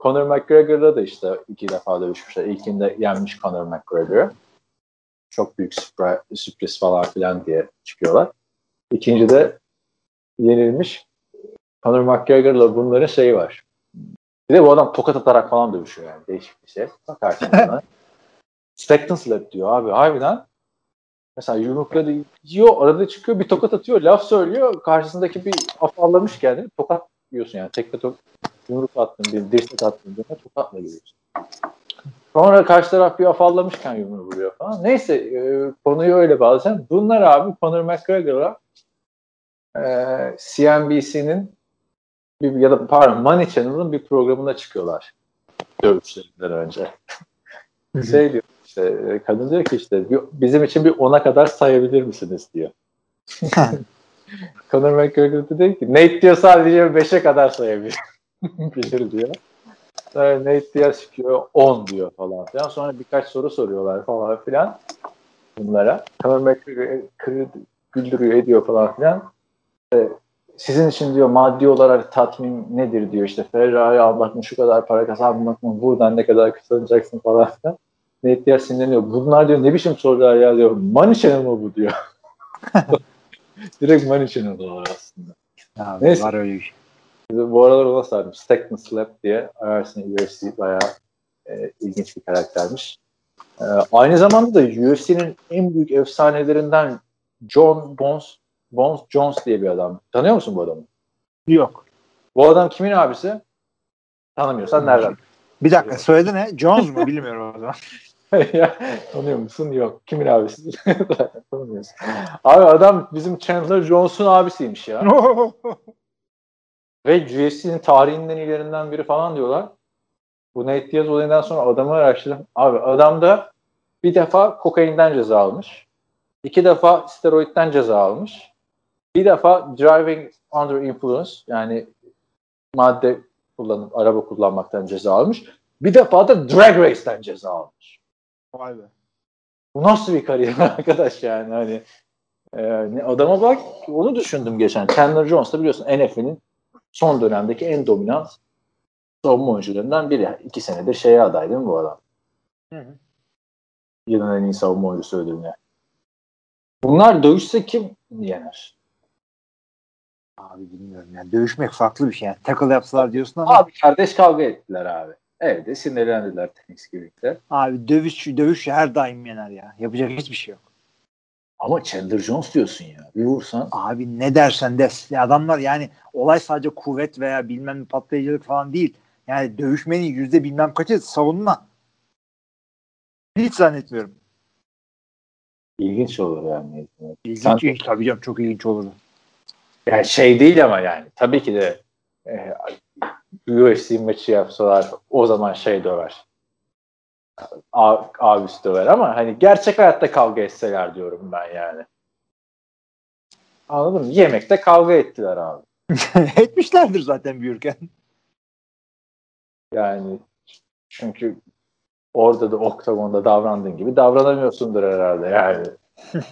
Conor McGregor'la da işte iki defa dövüşmüşler. İlkinde yenmiş Conor McGregor'ı çok büyük sürpriz falan filan diye çıkıyorlar. İkinci de yenilmiş Conor McGregor'la bunların şeyi var. Bir de bu adam tokat atarak falan dövüşüyor yani. Değişik bir şey. Buna. Spectrum slap diyor abi. Harbiden mesela yumrukladı yiyor arada çıkıyor bir tokat atıyor laf söylüyor karşısındaki bir afallamış kendini tokat yiyorsun yani tekme tok yumruk attın bir dirsek attın bir tokatla giriyorsun. Sonra karşı taraf bir afallamışken yumruğu vuruyor falan. Neyse e, konuyu öyle bağlayacağım. Bunlar abi Conor McGregor'a e, CNBC'nin bir, ya da pardon Money Channel'ın bir programına çıkıyorlar dövüşlerinden önce. şey diyor işte kadın diyor ki işte bizim için bir ona kadar sayabilir misiniz diyor. Conor McGregor da diyor ki Nate diyor sadece 5'e kadar sayabilir bilir diyor. Sonra Nate Diaz çıkıyor 10 diyor falan filan. Sonra birkaç soru soruyorlar falan filan bunlara. Conor McGregor güldürüyor ediyor falan filan. Ee, sizin için diyor maddi olarak tatmin nedir diyor işte Ferrari almak mı şu kadar para kazanmak mı buradan ne kadar kazanacaksın falan filan. Diaz sinirleniyor. Bunlar diyor ne biçim sorular ya diyor. Money Channel mı bu diyor. Direkt Money Channel aslında. Abi, Neyse. Var öyle bir şey. Bu aralar ona sardım. Stackman Slap diye ararsın UFC bayağı e, ilginç bir karaktermiş. E, aynı zamanda da UFC'nin en büyük efsanelerinden John Bones Bones Jones diye bir adam. Tanıyor musun bu adamı? Yok. Bu adam kimin abisi? Tanımıyorsan nereden? Bir dakika söyledi ne? Jones mu? Bilmiyorum o zaman. ya, tanıyor musun? Yok. Kimin abisi? Tanımıyorsun. Abi adam bizim Chandler Jones'un abisiymiş ya. Ve UFC'nin tarihinden ilerinden biri falan diyorlar. Bu Nate Diaz olayından sonra adamı araştırdım. Abi adam da bir defa kokainden ceza almış. iki defa steroidden ceza almış. Bir defa driving under influence yani madde kullanıp araba kullanmaktan ceza almış. Bir defa da drag race'ten ceza almış. Vay be. Bu nasıl bir kariyer arkadaş yani hani e, adama bak onu düşündüm geçen. Chandler Jones da biliyorsun NFL'in son dönemdeki en dominant savunma oyuncularından biri. İki senedir şeye aday değil mi bu adam? Hı hı. Yılın en iyi savunma oyuncusu ödülüne. Bunlar dövüşse kim yener? Abi bilmiyorum yani dövüşmek farklı bir şey yani. Tackle yapsalar diyorsun ama. Abi kardeş kavga ettiler abi. Evde sinirlendiler Thanksgiving'de. Abi dövüş dövüş her daim yener ya. Yapacak hiçbir şey yok. Ama Chandler Jones diyorsun ya. Bir vursan. Abi ne dersen de. Adamlar yani olay sadece kuvvet veya bilmem patlayıcılık falan değil. Yani dövüşmenin yüzde bilmem kaçı savunma. Hiç zannetmiyorum. İlginç olur yani. İlginç, Sen... ilginç tabii canım çok ilginç olurdu. Yani şey değil ama yani tabii ki de e, UFC maçı yapsalar o zaman şey döver. Abisi döver ama hani gerçek hayatta kavga etseler diyorum ben yani. Anladın mı? Yemekte kavga ettiler abi. Etmişlerdir zaten büyürken. Yani çünkü orada da oktagonda davrandığın gibi davranamıyorsundur herhalde yani.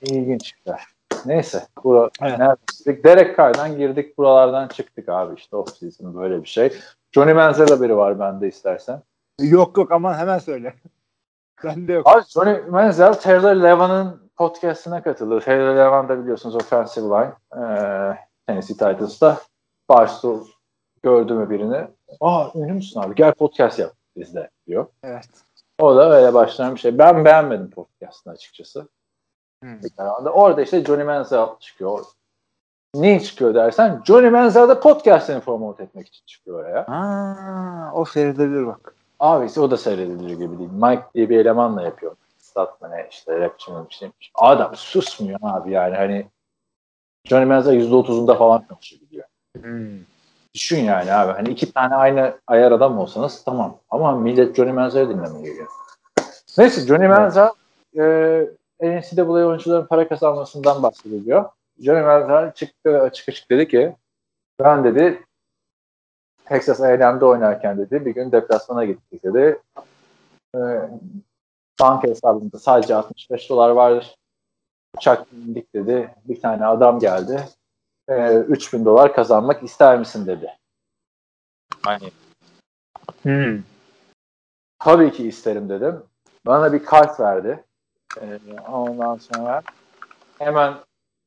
İlginçler. Neyse. Bura, evet. neredeydik? Derek Carr'dan girdik. Buralardan çıktık abi işte off season böyle bir şey. Johnny Manziel haberi var bende istersen. Yok yok aman hemen söyle. Bende yok. Abi Johnny Manziel Taylor Levan'ın podcastine katıldı. Taylor Levan da biliyorsunuz offensive line. Ee, Tennessee Titans'ta. Başta gördü mü birini? Aa ünlü müsün abi? Gel podcast yap bizde diyor. Evet. O da öyle başlayan bir şey. Ben beğenmedim podcastını açıkçası. Hmm. Bir kanalda. Orada işte Johnny Manziel çıkıyor. Niye çıkıyor dersen Johnny Manziel de podcast'ini promote etmek için çıkıyor oraya. Aa, o seyredilir bak. Abi o da seyredilir gibi değil. Mike diye bir elemanla yapıyor. Statman işte rapçi mi bir şeymiş. Adam susmuyor abi yani hani Johnny Manziel %30'unda falan konuşabiliyor. Hmm. Düşün yani abi hani iki tane aynı ayar adam olsanız tamam. Ama millet Johnny Manziel'i dinlemeye geliyor. Neyse Johnny Manziel evet. e, NCAA oyuncuların para kazanmasından bahsediyor. Johnny Manziel çıktı açık açık dedi ki ben dedi Texas A&M'de oynarken dedi bir gün deplasmana gittik dedi. E, banka hesabımda sadece 65 dolar vardır. Uçak indik dedi. Bir tane adam geldi. E, 3000 dolar kazanmak ister misin dedi. Hani hmm. Tabii ki isterim dedim. Bana bir kart verdi. E, ondan sonra hemen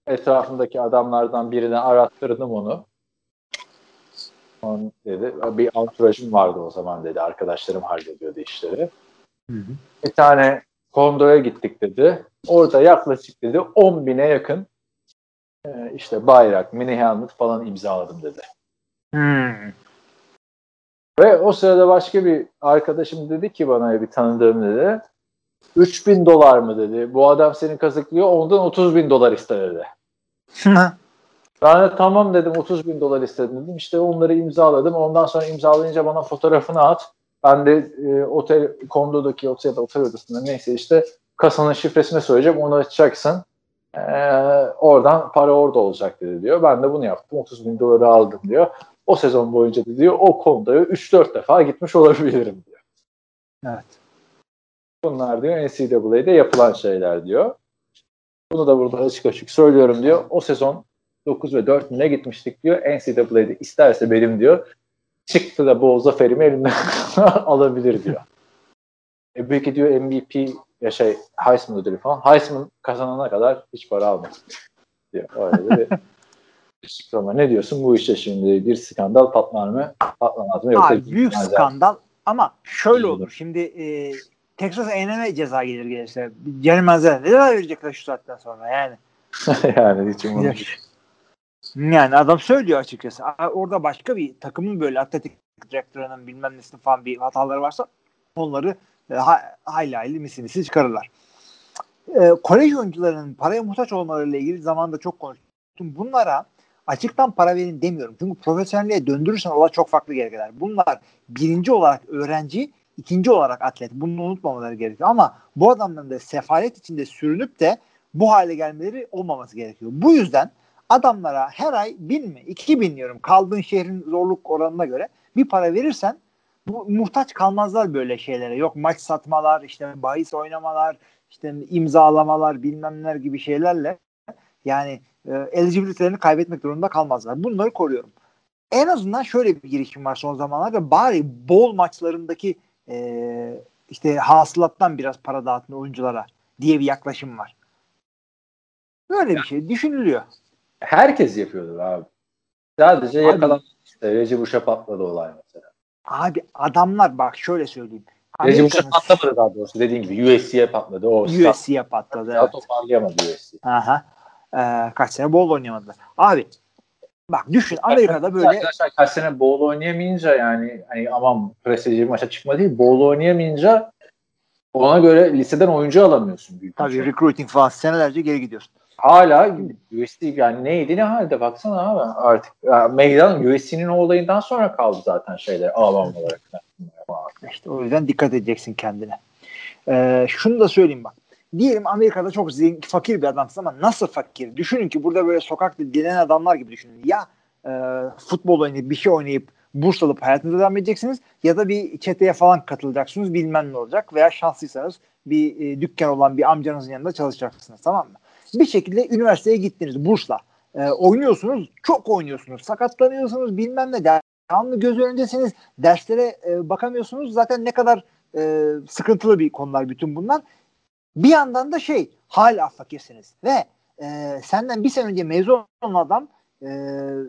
etrafındaki adamlardan birine arattırdım onu. On dedi. Bir anturajım vardı o zaman dedi. Arkadaşlarım hallediyordu işleri. Hı hı. Bir tane kondoya gittik dedi. Orada yaklaşık dedi 10 bine yakın e, işte bayrak, mini helmet falan imzaladım dedi. Hmm. Ve o sırada başka bir arkadaşım dedi ki bana bir tanıdığım dedi. 3000 dolar mı dedi. Bu adam seni kazıklıyor ondan 30 bin dolar ister dedi. Ben de tamam dedim 30 bin dolar istedim dedim. İşte onları imzaladım. Ondan sonra imzalayınca bana fotoğrafını at. Ben de e, otel kondodaki otel, otel odasında neyse işte kasanın şifresini söyleyeceğim. Onu açacaksın. E, oradan para orada olacak dedi diyor. Ben de bunu yaptım. 30 bin doları aldım diyor. O sezon boyunca diyor o kondoya 3-4 defa gitmiş olabilirim diyor. Evet. Bunlar diyor NCAA'de yapılan şeyler diyor. Bunu da burada açık açık söylüyorum diyor. O sezon 9 ve 4 ne gitmiştik diyor. NCAA'de isterse benim diyor çıktı da bu zaferimi elimden alabilir diyor. E belki diyor MVP ya şey Heisman ödülü falan. Heisman kazanana kadar hiç para almaz diyor. Öyle bir açıklama. Ne diyorsun bu işte şimdi bir skandal patlar mı? Patlamaz mı? Yoksa Abi, büyük skandal ama şöyle olur. Şimdi e, Texas A&M'e ceza gelir gelirse. Gelmezler. Ne kadar verecekler şu saatten sonra yani. yani hiç umurumda değil. Yani adam söylüyor açıkçası. Orada başka bir takımın böyle atletik direktörünün bilmem nesinin falan bir hataları varsa onları e, ha- hayli hayli misi misi çıkarırlar. E, kolej oyuncularının paraya muhtaç olmalarıyla ilgili zamanda çok konuştum. Bunlara açıktan para verin demiyorum. Çünkü profesyonelliğe döndürürsen olay çok farklı gerekirler. Bunlar birinci olarak öğrenci, ikinci olarak atlet. Bunu unutmamaları gerekiyor. Ama bu adamların da sefalet içinde sürünüp de bu hale gelmeleri olmaması gerekiyor. Bu yüzden adamlara her ay bin mi, iki bin diyorum kaldığın şehrin zorluk oranına göre bir para verirsen bu, muhtaç kalmazlar böyle şeylere. Yok maç satmalar, işte bahis oynamalar, işte imzalamalar bilmem neler gibi şeylerle yani e, eligibility'lerini kaybetmek durumunda kalmazlar. Bunları koruyorum. En azından şöyle bir girişim var son zamanlarda. Bari bol maçlarındaki e, işte hasılattan biraz para dağıtın oyunculara diye bir yaklaşım var. Böyle bir şey düşünülüyor. Herkes yapıyordur abi. Sadece yakalan işte Recep Uş'a patladı olay mesela. Abi adamlar bak şöyle söyleyeyim. Recep Uş'a patlamadı daha doğrusu. Dediğin gibi USC'ye patladı. O USC'ye patladı. Daha Evet. toparlayamadı USC. Aha. Ee, kaç sene bol oynayamadılar. Abi bak düşün Amerika'da böyle Arkadaşlar kaç sene bol oynayamayınca yani hani aman prestijli maça çıkma değil. Bol oynayamayınca ona göre liseden oyuncu alamıyorsun. Büyük tabii maça. recruiting falan senelerce geri gidiyorsun. Hala USC yani neydi ne halde baksana abi artık. Ya, meydan USC'nin o olayından sonra kaldı zaten şeyler Alabama olarak. İşte o yüzden dikkat edeceksin kendine. Ee, şunu da söyleyeyim bak. Diyelim Amerika'da çok zengin, fakir bir adamsın ama nasıl fakir? Düşünün ki burada böyle sokakta dilenen adamlar gibi düşünün. Ya e, futbol oynayıp bir şey oynayıp burs alıp hayatınıza devam edeceksiniz ya da bir çeteye falan katılacaksınız bilmem ne olacak veya şanslıysanız bir e, dükkan olan bir amcanızın yanında çalışacaksınız tamam mı? Bir şekilde üniversiteye gittiniz bursla. E, oynuyorsunuz, çok oynuyorsunuz, sakatlanıyorsunuz bilmem ne devamlı göz önündesiniz. Derslere e, bakamıyorsunuz. Zaten ne kadar e, sıkıntılı bir konular bütün bunlar. Bir yandan da şey hala fakirsiniz ve e, senden bir sene önce mezun olan adam e,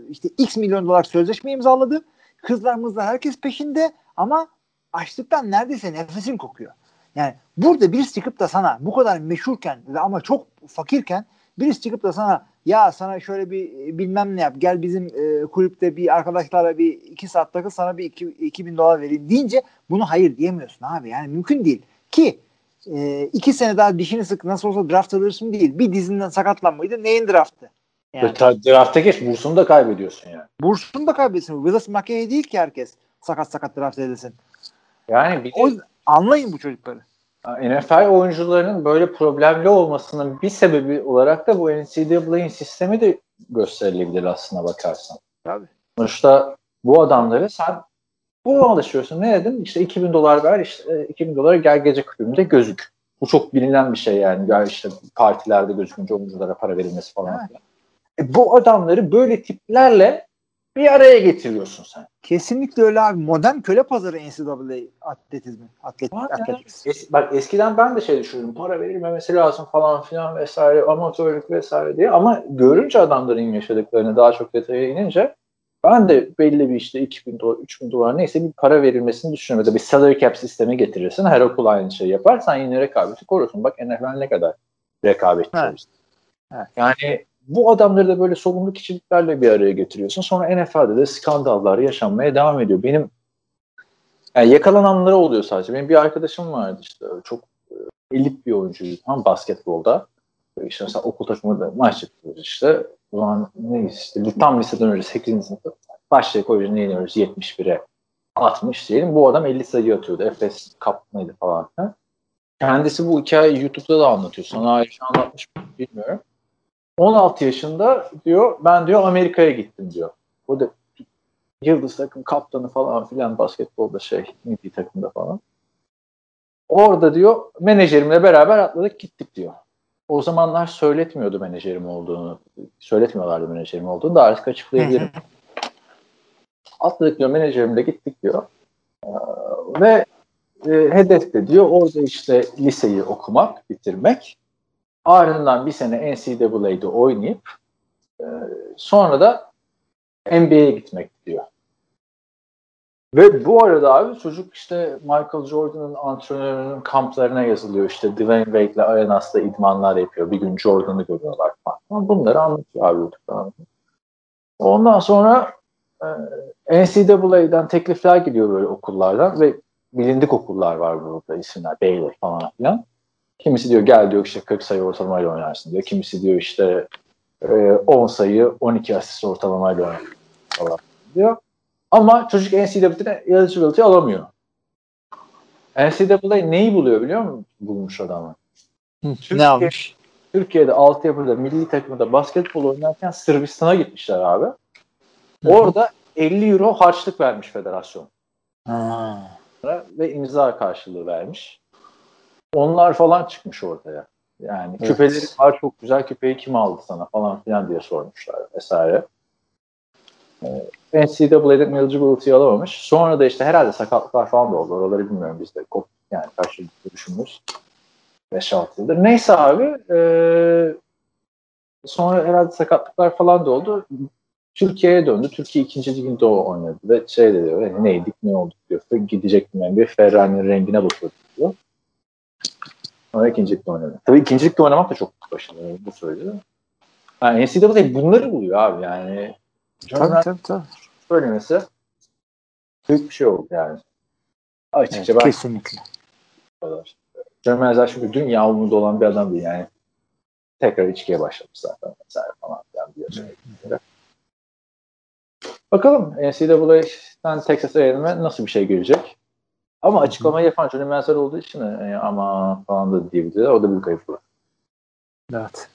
işte x milyon dolar sözleşme imzaladı. Kızlar mızlar herkes peşinde ama açlıktan neredeyse nefesin kokuyor. Yani burada birisi çıkıp da sana bu kadar meşhurken ama çok fakirken birisi çıkıp da sana ya sana şöyle bir e, bilmem ne yap gel bizim e, kulüpte bir arkadaşlarla bir iki saat takıl sana bir iki, iki bin dolar vereyim deyince bunu hayır diyemiyorsun abi yani mümkün değil ki e, iki sene daha dişini sık nasıl olsa draft alırsın değil bir dizinden sakatlanmaydı neyin draftı yani. Drafta geç bursunu da kaybediyorsun yani. bursunu da kaybetsin Willis McKay değil ki herkes sakat sakat draft edilsin Yani bir de o anlayın bu çocukları NFL oyuncularının böyle problemli olmasının bir sebebi olarak da bu NCAA'nin sistemi de gösterilebilir aslına bakarsan. Tabii. Sonuçta bu adamları sen bu alışıyorsun. Ne dedim? İşte 2000 dolar ver, işte 2000 dolara gel gece kulübünde gözük. Bu çok bilinen bir şey yani. Gel işte partilerde gözükünce oyunculara para verilmesi falan. Evet. E bu adamları böyle tiplerle bir araya getiriyorsun sen. Kesinlikle öyle abi. Modern köle pazarı NCAA atletizmi. Atlet, atletizm. Es- bak eskiden ben de şey düşünürdüm. Para verilmemesi lazım falan filan vesaire. Amatörlük vesaire diye. Ama görünce adamların yaşadıklarını daha çok detaya inince ben de belli bir işte 2000 dolar, 3000 dolar neyse bir para verilmesini düşünüyorum. Ya da bir salary cap sistemi getirirsin. Her okul aynı şeyi yapar. Sen yine rekabeti korursun. Bak NFL ne kadar rekabetçi. Evet. Evet. Yani bu adamları da böyle sorumlu kişiliklerle bir araya getiriyorsun. Sonra NFL'de de skandallar yaşanmaya devam ediyor. Benim yani yakalananları oluyor sadece. Benim bir arkadaşım vardı işte çok e, elit bir oyuncuydu tam basketbolda. İşte mesela okul takımında maç yapıyoruz işte. O zaman neyse işte tam liseden önce 8. sınıfta başlayıp kolejine iniyoruz 71'e 60 diyelim. Bu adam 50 sayı atıyordu. Efes kaptanıydı falan. Kendisi bu hikayeyi YouTube'da da anlatıyor. Sana ayrıca anlatmış mı bilmiyorum. 16 yaşında diyor ben diyor Amerika'ya gittim diyor. O da Yıldız takım kaptanı falan filan basketbolda şey milli takımda falan. Orada diyor menajerimle beraber atladık gittik diyor. O zamanlar söyletmiyordu menajerim olduğunu. Söyletmiyorlardı menajerim olduğunu. Daha artık açıklayabilirim. atladık diyor menajerimle gittik diyor. Ee, ve e, hedef de diyor orada işte liseyi okumak, bitirmek. Ardından bir sene NCAA'de oynayıp e, sonra da NBA'ye gitmek diyor. Ve bu arada abi çocuk işte Michael Jordan'ın antrenörünün kamplarına yazılıyor. İşte Dwayne Wade'le Arenas'ta idmanlar yapıyor. Bir gün Jordan'ı görüyorlar falan. Bunları anlatıyor abi YouTube'dan. Ondan sonra e, NCAA'den teklifler geliyor böyle okullardan ve bilindik okullar var burada isimler. Baylor falan filan. Kimisi diyor gel diyor işte 40 sayı ortalamayla oynarsın diyor. Kimisi diyor işte e, 10 sayı 12 asist ortalamayla oynarsın falan diyor. Ama çocuk NCAA'de eligibility alamıyor. NCAA neyi buluyor biliyor musun? Bulmuş adamı. ne almış? Türkiye'de altyapıda milli takımda basketbol oynarken Sırbistan'a gitmişler abi. Orada 50 euro harçlık vermiş federasyon. Ha. Ve imza karşılığı vermiş. Onlar falan çıkmış ortaya. Yani Evet. küpeleri var çok güzel küpeyi kim aldı sana falan filan diye sormuşlar vesaire. Ee, NCAA'den eligibility alamamış. Sonra da işte herhalde sakatlıklar falan da oldu. Oraları bilmiyorum biz de. Kop- Yani karşılıklı düşünürüz. 5-6 yıldır. Neyse abi ee, sonra herhalde sakatlıklar falan da oldu. Türkiye'ye döndü. Türkiye ikinci liginde o oynadı. Ve şey de diyor yani neydik ne olduk diyor. Gidecektim ben bir Ferrari'nin rengine bakıyorduk diyor. Sonra ikinci ligde oynadı. Tabii ikinci ligde oynamak da çok başarılı. Bu söyledi. Yani NCAA bunları buluyor abi yani. Tabii tabii tabii. söylemesi büyük bir şey oldu yani. Açıkça Evet, ben kesinlikle. kadar. John çünkü dünya umurunda olan bir adam değil yani. Tekrar içkiye başlamış zaten vesaire falan filan diye söylediğine Bakalım NCAA'den Texas A&M'e nasıl bir şey gelecek. Ama açıklamayı yapan Johnny Manziel olduğu için e, ama falan da diyebilirler. O da büyük ayıplı. Evet.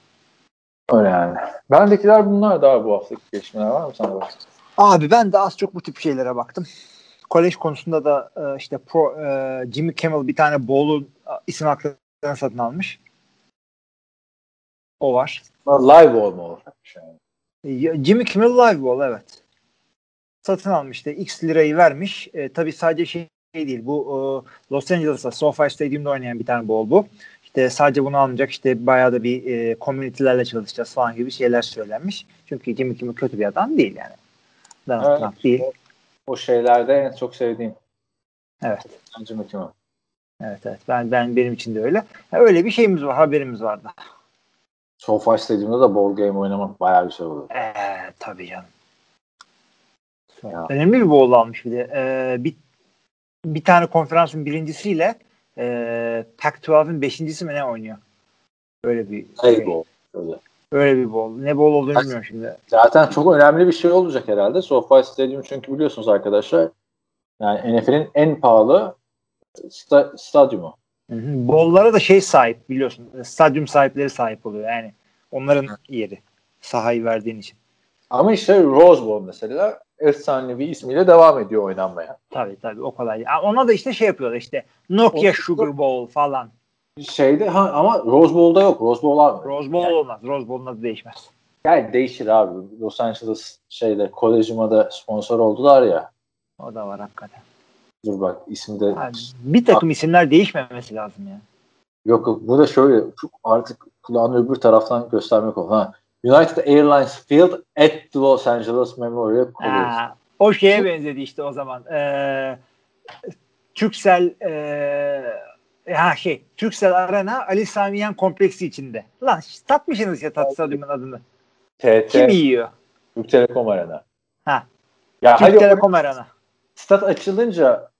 Öyle yani. Bendekiler bunlar daha bu haftaki gelişmeler var mı sana başka? Abi ben de az çok bu tip şeylere baktım. Kolej konusunda da e, işte pro, e, Jimmy Kimmel bir tane bowl'un e, isim haklarını satın almış. O var. Live olma olacakmış yani. Y- Jimmy Kimmel Live Bowl evet. Satın almış işte X lirayı vermiş. E, tabii sadece şey değil bu e, Los Angeles'ta SoFi Stadium'da oynayan bir tane bowl bu. İşte sadece bunu almayacak işte bayağı da bir e, community'lerle çalışacağız falan gibi şeyler söylenmiş. Çünkü Jimmy Kimmel kötü bir adam değil yani. Donald Evet. Trump değil. O şeylerde en çok sevdiğim. Evet. Jimmy Kimmel. Evet evet. Ben ben benim için de öyle. Ha, öyle bir şeyimiz var, haberimiz vardı. SoFi Stadium'da da ball game oynamak bayağı güzel olur. Ee, tabii canım. Ya. Önemli bir bowl almış bir de. Ee, bir, bir tane konferansın birincisiyle e, Pac-12'ın beşincisi mi ne oynuyor? Öyle bir Hey ball. Öyle. öyle bir bowl. Ne bowl olduğunu bilmiyorum şimdi. Zaten çok önemli bir şey olacak herhalde. SoFi Stadium çünkü biliyorsunuz arkadaşlar yani NFL'in en pahalı sta- stadyumu. Hı hı. Bowl'lara da şey sahip biliyorsun. Stadyum sahipleri sahip oluyor yani. Onların yeri. Sahayı verdiğin için. Ama işte Rose Bowl mesela efsanevi ismiyle devam ediyor oynanmaya. Tabii tabii o kadar. Ya Ona da işte şey yapıyorlar işte Nokia O- Sugar Bowl falan. Şeyde ha, ama Rose Bowl'da yok. Rose Bowl abi. Rose Bowl olmaz. Rose Bowl'un adı değişmez. Yani değişir abi. Los Angeles şeyde kolejime sponsor oldular ya. O da var hakikaten. Dur bak ismi de Yani bir takım isimler değişmemesi lazım ya. Yok yok bu da şöyle çok artık kulağını öbür taraftan göstermek oldu. Ha. United Airlines Field at the Los Angeles Memorial College. Ha, o şeye benzedi işte o zaman. Ee, Türksel ee, ha şey Türksel Arena Ali Samiyen kompleksi içinde. Lan satmışsınız ya tat stadyumun adını. TT Kim yiyor? Türk Telekom Arena. Ha. Ya Türk Telekom Arena. stat açılınca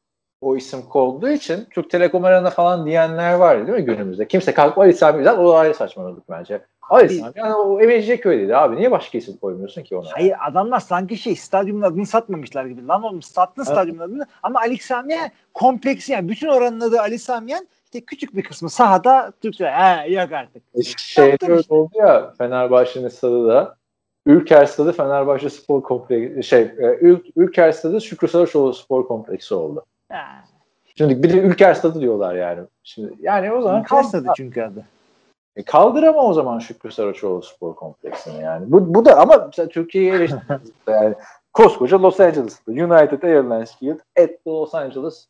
o isim konduğu için Türk Telekom Arena falan diyenler var değil mi günümüzde? Kimse kalkıp Ali Sami Güzel o ayrı saçmaladık bence. Ali Sami yani o Emecciköy'deydi abi. Niye başka isim koymuyorsun ki ona? Hayır adamlar sanki şey stadyumun adını satmamışlar gibi. Lan oğlum sattın Evet. stadyumun adını ama Ali Samiyen kompleksi yani bütün oranın adı Ali Samiyen işte küçük bir kısmı sahada Türkçe. He yok artık. Şey Yaptım öyle işte. oldu ya Fenerbahçe'nin stadı da Ülker Stadı Fenerbahçe Spor Kompleksi şey e, Ül, Ülker Stadı Şükrü Saraçoğlu Spor Kompleksi oldu. Ha. Şimdi bir de Ülker Stadı diyorlar yani. Şimdi yani o zaman Kalk kaldır, çünkü adı. e, kaldır ama o zaman Şükrü Saraçoğlu Spor Kompleksini yani. Bu, bu da ama mesela Türkiye'yi eleştiriyoruz. yani koskoca Los Angeles'ta United Airlines Field at the Los Angeles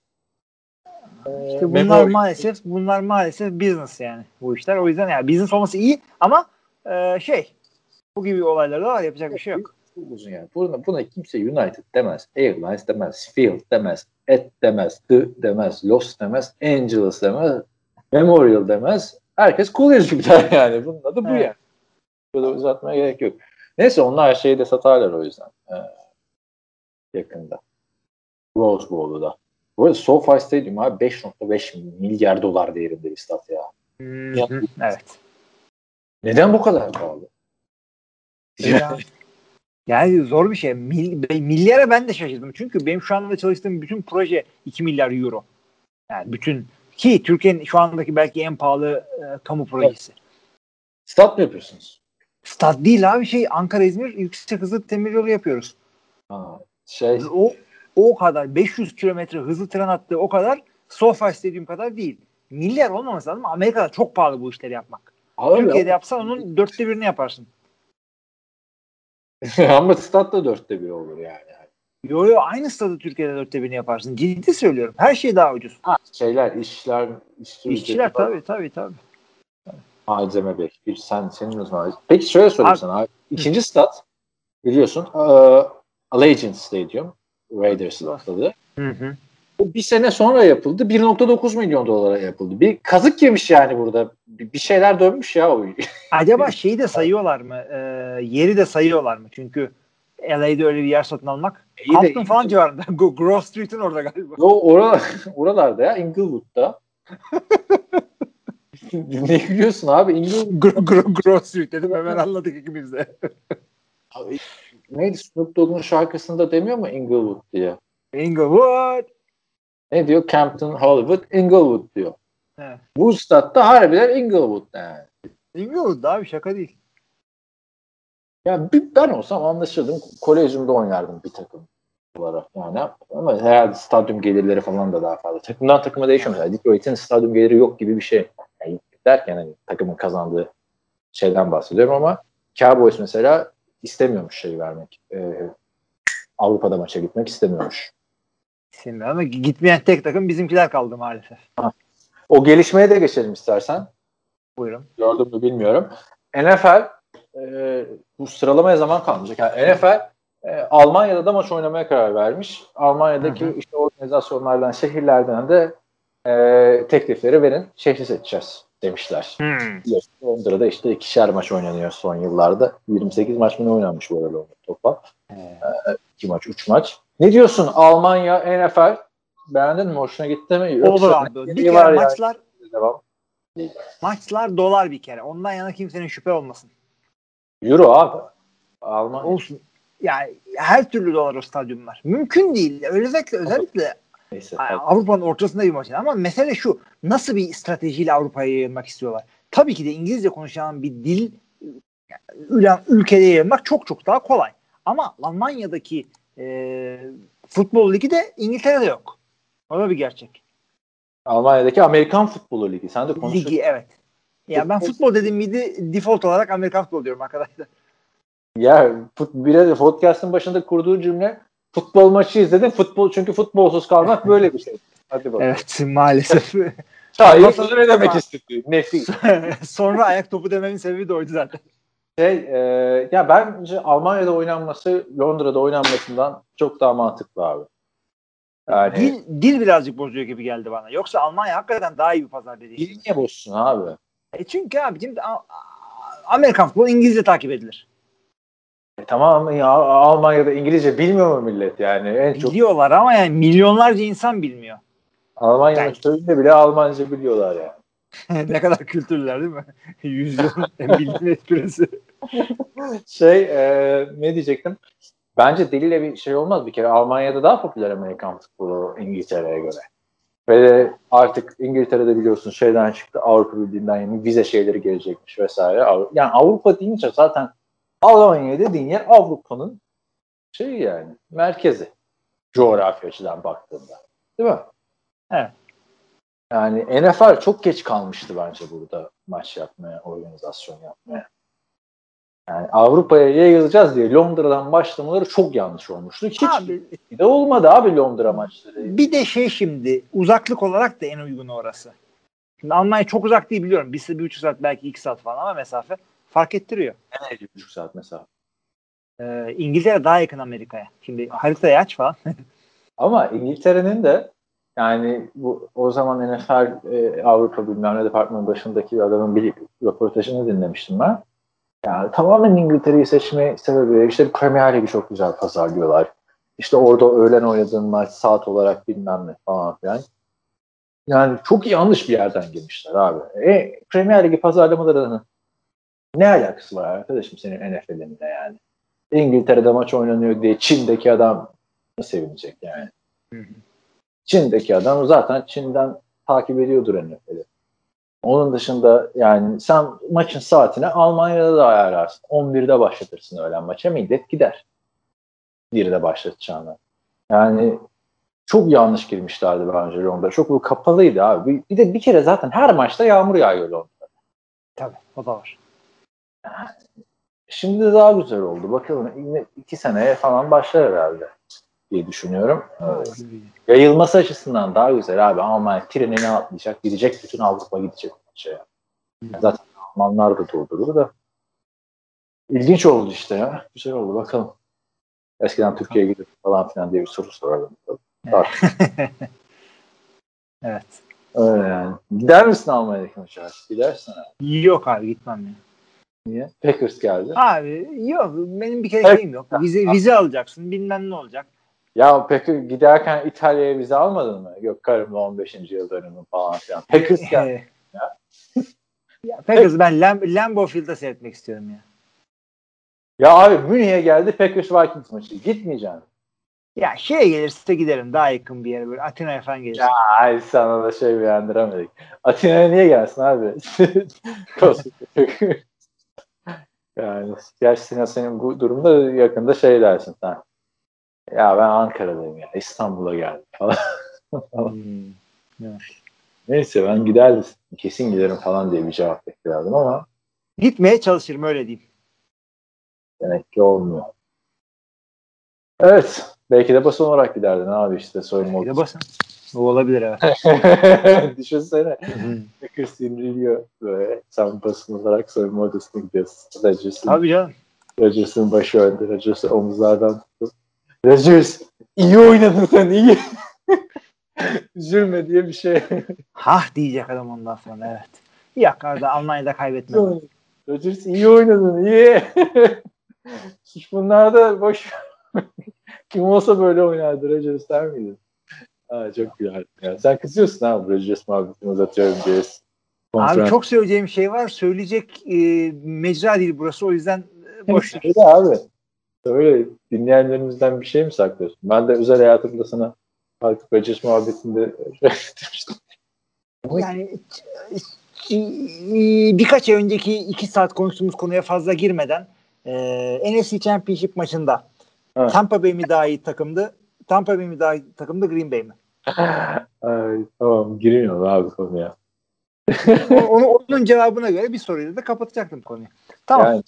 e, İşte bunlar Memorial. maalesef bunlar maalesef business yani bu işler. O yüzden yani business olması iyi ama e, şey bu gibi olaylar da var yapacak bir şey yok. Çok uzun yani. Buna, buna kimse United demez, Airlines demez, Field demez, Et demez, The demez, Los demez, Angeles demez, Memorial demez. Herkes Coolidge gibi der yani. Bunun adı bu yani. Böyle uzatmaya gerek yok. Neyse onlar her şeyi de satarlar o yüzden. Ee, yakında. Rose Bowl'u da. Bu arada SoFi Stadium abi 5.5 milyar dolar değerinde bir stat ya. Hı, evet. Neden bu kadar pahalı? Ya- Yani zor bir şey. Mil, milyara ben de şaşırdım. Çünkü benim şu anda çalıştığım bütün proje 2 milyar euro. Yani bütün ki Türkiye'nin şu andaki belki en pahalı e, kamu projesi. Stat mı yapıyorsunuz? Stat değil abi şey Ankara İzmir yüksek hızlı demir yolu yapıyoruz. Ha, şey O o kadar 500 kilometre hızlı tren hattı o kadar SoFi Stadium kadar değil. Milyar olmaması lazım. ama Amerika'da çok pahalı bu işleri yapmak. Abi, Türkiye'de yapsan onun dörtte birini yaparsın. ama stat da dörtte bir olur yani. Yo yo aynı stadı Türkiye'de dörtte birini yaparsın. Ciddi söylüyorum. Her şey daha ucuz. Ha, şeyler, işler, işçi İşçiler tabii tabii tabii. Malzeme bekliyor. Sen, senin uzman. Peki şöyle sorayım Abi- sana. Abi. İkinci stat biliyorsun uh, Allegiant Stadium Raiders stadı. Hı hı. Bu bir sene sonra yapıldı. 1.9 milyon dolara yapıldı. Bir kazık yemiş yani burada. Bir, şeyler dönmüş ya o. Acaba şeyi de sayıyorlar mı? Ee, yeri de sayıyorlar mı? Çünkü LA'de öyle bir yer satın almak. İyi de- Compton falan civarında. Go- Grove Street'in orada galiba. O oralar, oralarda ya Inglewood'da. ne gülüyorsun abi? Inglewood Gro- Gro- Grove Street dedim hemen anladık ikimiz de. Abi, neydi Snoop Dogg'un şarkısında demiyor mu Inglewood diye? Inglewood. Ne diyor? Campton, Hollywood, Inglewood diyor. Evet. Bu statta harbiden Inglewood yani. Inglewood abi şaka değil. Ya bir- ben olsam anlaşırdım. Kolezyumda oynardım bir takım olarak yani. Ama herhalde stadyum gelirleri falan da daha fazla. Takımdan takıma değişiyor mesela. Detroit'in stadyum geliri yok gibi bir şey. Yani derken hani takımın kazandığı şeyden bahsediyorum ama Cowboys mesela istemiyormuş şey vermek. Ee, Avrupa'da maça gitmek istemiyormuş. Şimdi ama gitmeyen tek takım bizimkiler kaldı maalesef. O gelişmeye de geçelim istersen. Buyurun. Gördüm mü bilmiyorum. NFL e, bu sıralamaya zaman kalmayacak. Yani NFL e, Almanya'da da maç oynamaya karar vermiş. Almanya'daki Hı hı. işte organizasyonlardan, şehirlerden de e, teklifleri verin. Şehri seçeceğiz demişler. Hmm. Londra'da işte ikişer maç oynanıyor son yıllarda. 28 maç mı ne oynanmış bu arada toplam? Ee, 2 maç, 3 maç. Ne diyorsun Almanya, NFL? Beğendin mi? Hoşuna gitti mi? Olur Yoksa abi. ne Bir kere var yani? maçlar Devam. maçlar dolar bir kere. Ondan yana kimsenin şüphe olmasın. Euro abi. Almanya. Olsun. Yani her türlü dolar o stadyumlar. Mümkün değil. Özellikle özellikle Neyse. Yani Avrupa'nın ortasında bir maç. Ama mesele şu. Nasıl bir stratejiyle Avrupa'ya yayılmak istiyorlar? Tabii ki de İngilizce konuşan bir dil yani ülkede yayılmak çok çok daha kolay. Ama Almanya'daki e, futbol ligi de İngiltere'de yok. O da bir gerçek. Almanya'daki Amerikan Futbolu Ligi. Sen de konuşuyorsun. Ligi evet. Ya ben Futbol- dediğim miydi default olarak Amerikan futbol diyorum arkadaşlar. Ya fut, bir podcast'ın başında kurduğu cümle futbol maçı izledim. Futbol çünkü futbolsuz kalmak böyle bir şey. Hadi bakalım. Evet maalesef. Ondan sözü ne demek istedi? Nefis. Sonra ayak topu dememin sebebi de oydu zaten. Şey, e, ya bence Almanya'da oynanması Londra'da oynanmasından çok daha mantıklı abi. Yani Dil, dil birazcık bozuyor gibi geldi bana. Yoksa Almanya hakikaten daha iyi bir pazar dediği. dil niye bozsun abi? E çünkü abicim A- A- Amerikan futbolu İngilizce takip edilir. E, tamam ya Almanya'da İngilizce bilmiyor mu millet yani? En çok Biliyorlar ama yani milyonlarca insan bilmiyor. Almanya'nın Belki. köyünde bile Almanca biliyorlar yani. ne kadar kültürler değil mi? Yüzyılın en bildiğin esprisi. Şey e, ne diyecektim? Bence deliyle bir şey olmaz bir kere. Almanya'da daha popüler Amerikan futbolu İngiltere'ye göre. Ve artık İngiltere'de biliyorsun şeyden çıktı Avrupa Birliği'nden yeni vize şeyleri gelecekmiş vesaire. Yani Avrupa deyince zaten Almanya dediğin yer Avrupa'nın şey yani merkezi. Coğrafya açıdan baktığında. Değil mi? Evet. Yani NFL çok geç kalmıştı bence burada maç yapmaya, organizasyon yapmaya. Yani Avrupa'ya yayılacağız diye Londra'dan başlamaları çok yanlış olmuştu. Hiç Abi, de olmadı abi Londra maçları. bir de şey şimdi uzaklık olarak da en uygun orası. Şimdi Almanya çok uzak değil biliyorum. Bir, bir buçuk saat belki iki saat falan ama mesafe fark ettiriyor. Ne bir buçuk saat mesela. Ee, İngiltere daha yakın Amerika'ya. Şimdi haritayı aç falan. Ama İngiltere'nin de yani bu o zaman NFL e, Avrupa bilmem ne departmanın başındaki bir adamın bir röportajını dinlemiştim ben. Yani tamamen İngiltere'yi seçme sebebi işte Premier Ligi çok güzel pazarlıyorlar. İşte orada öğlen oynadığın maç saat olarak bilmem ne falan filan. Yani çok yanlış bir yerden girmişler abi. E, Premier Ligi pazarlamalarının ne alakası var arkadaşım senin NFL'inle yani? İngiltere'de maç oynanıyor diye Çin'deki adam sevinecek yani. Hı hı. Çin'deki adam zaten Çin'den takip ediyordur NFL'i. Onun dışında yani sen maçın saatini Almanya'da da ayarlarsın. 11'de başlatırsın öğlen maça millet gider. 1'de başlatacağına. Yani çok yanlış girmişlerdi bence Londra. Çok bu kapalıydı abi. Bir de bir kere zaten her maçta yağmur yağıyor Londra'da. Tabii o da var. Şimdi daha güzel oldu. Bakalım iki seneye falan başlar herhalde diye düşünüyorum. Evet. Yayılması açısından daha güzel abi. Almanya trenine atlayacak. Gidecek bütün Avrupa gidecek. Şey. Yani zaten Almanlar da doldurur da. İlginç oldu işte ya. Güzel oldu bakalım. Eskiden Türkiye'ye gidip falan filan diye bir soru sorardım. Evet. evet. Öyle yani. Gider misin Almanya'daki maça? Gidersin abi. Yok abi gitmem ya. Niye? Packers geldi. Abi yok. Benim bir kere şeyim yok. Vize, vize alacaksın. Bilmem ne olacak. Ya peki giderken İtalya'ya vize almadın mı? Yok karımla 15. yıl dönümü falan filan. Packers geldi. ya. ya Packers ben Lam Lambeau Field'da seyretmek istiyorum ya. Ya abi Münih'e geldi Packers Vikings maçı. Gitmeyeceksin. Ya şeye gelirse giderim daha yakın bir yere böyle Atina'ya falan gelirse. Ya ay sana da şey beğendiremedik. Atina'ya niye gelsin abi? yani gerçekten senin bu durumda yakında şey dersin sen. Ya ben Ankara'dayım ya. İstanbul'a geldim falan. hmm. Neyse ben giderdim. Kesin giderim falan diye bir cevap beklerdim ama gitmeye çalışırım öyle diyeyim. Demek ki olmuyor. Evet. Belki de basın olarak giderdin abi işte soyunma odası. basın. O olabilir evet. Düşünsene. Packers yeniliyor böyle. Sen basın olarak soyunma odasına gidiyorsun. Rodgers'ın, Tabii canım. Rodgers'ın başı önde. Rodgers'ı omuzlardan. Rodgers iyi oynadın sen iyi. Üzülme diye bir şey. Hah diyecek adam ondan sonra evet. Yok arada Almanya'da kaybetmedi. Rodgers iyi oynadın iyi. Hiç bunlar da boş. Kim olsa böyle oynardı Rodgers der miydin? Ha, çok güzel. Yani sen kızıyorsun abi Rodgers muhabbetini uzatıyorum diye. Konferans. Abi çok söyleyeceğim şey var. Söyleyecek e, mecra değil burası. O yüzden e, boş. Öyle abi. Öyle dinleyenlerimizden bir şey mi saklıyorsun? Ben de özel hayatımda sana artık Rodgers muhabbetinde yani birkaç ay önceki iki saat konuştuğumuz konuya fazla girmeden e, NFC Championship maçında evet. Tampa Bay mi daha iyi takımdı? Tampa Bay mi daha iyi takımdı? Green Bay mi? Ay, tamam giriyorum abi konuya. onu, onun cevabına göre bir soruyla da kapatacaktım konuyu. Tamam. Yani,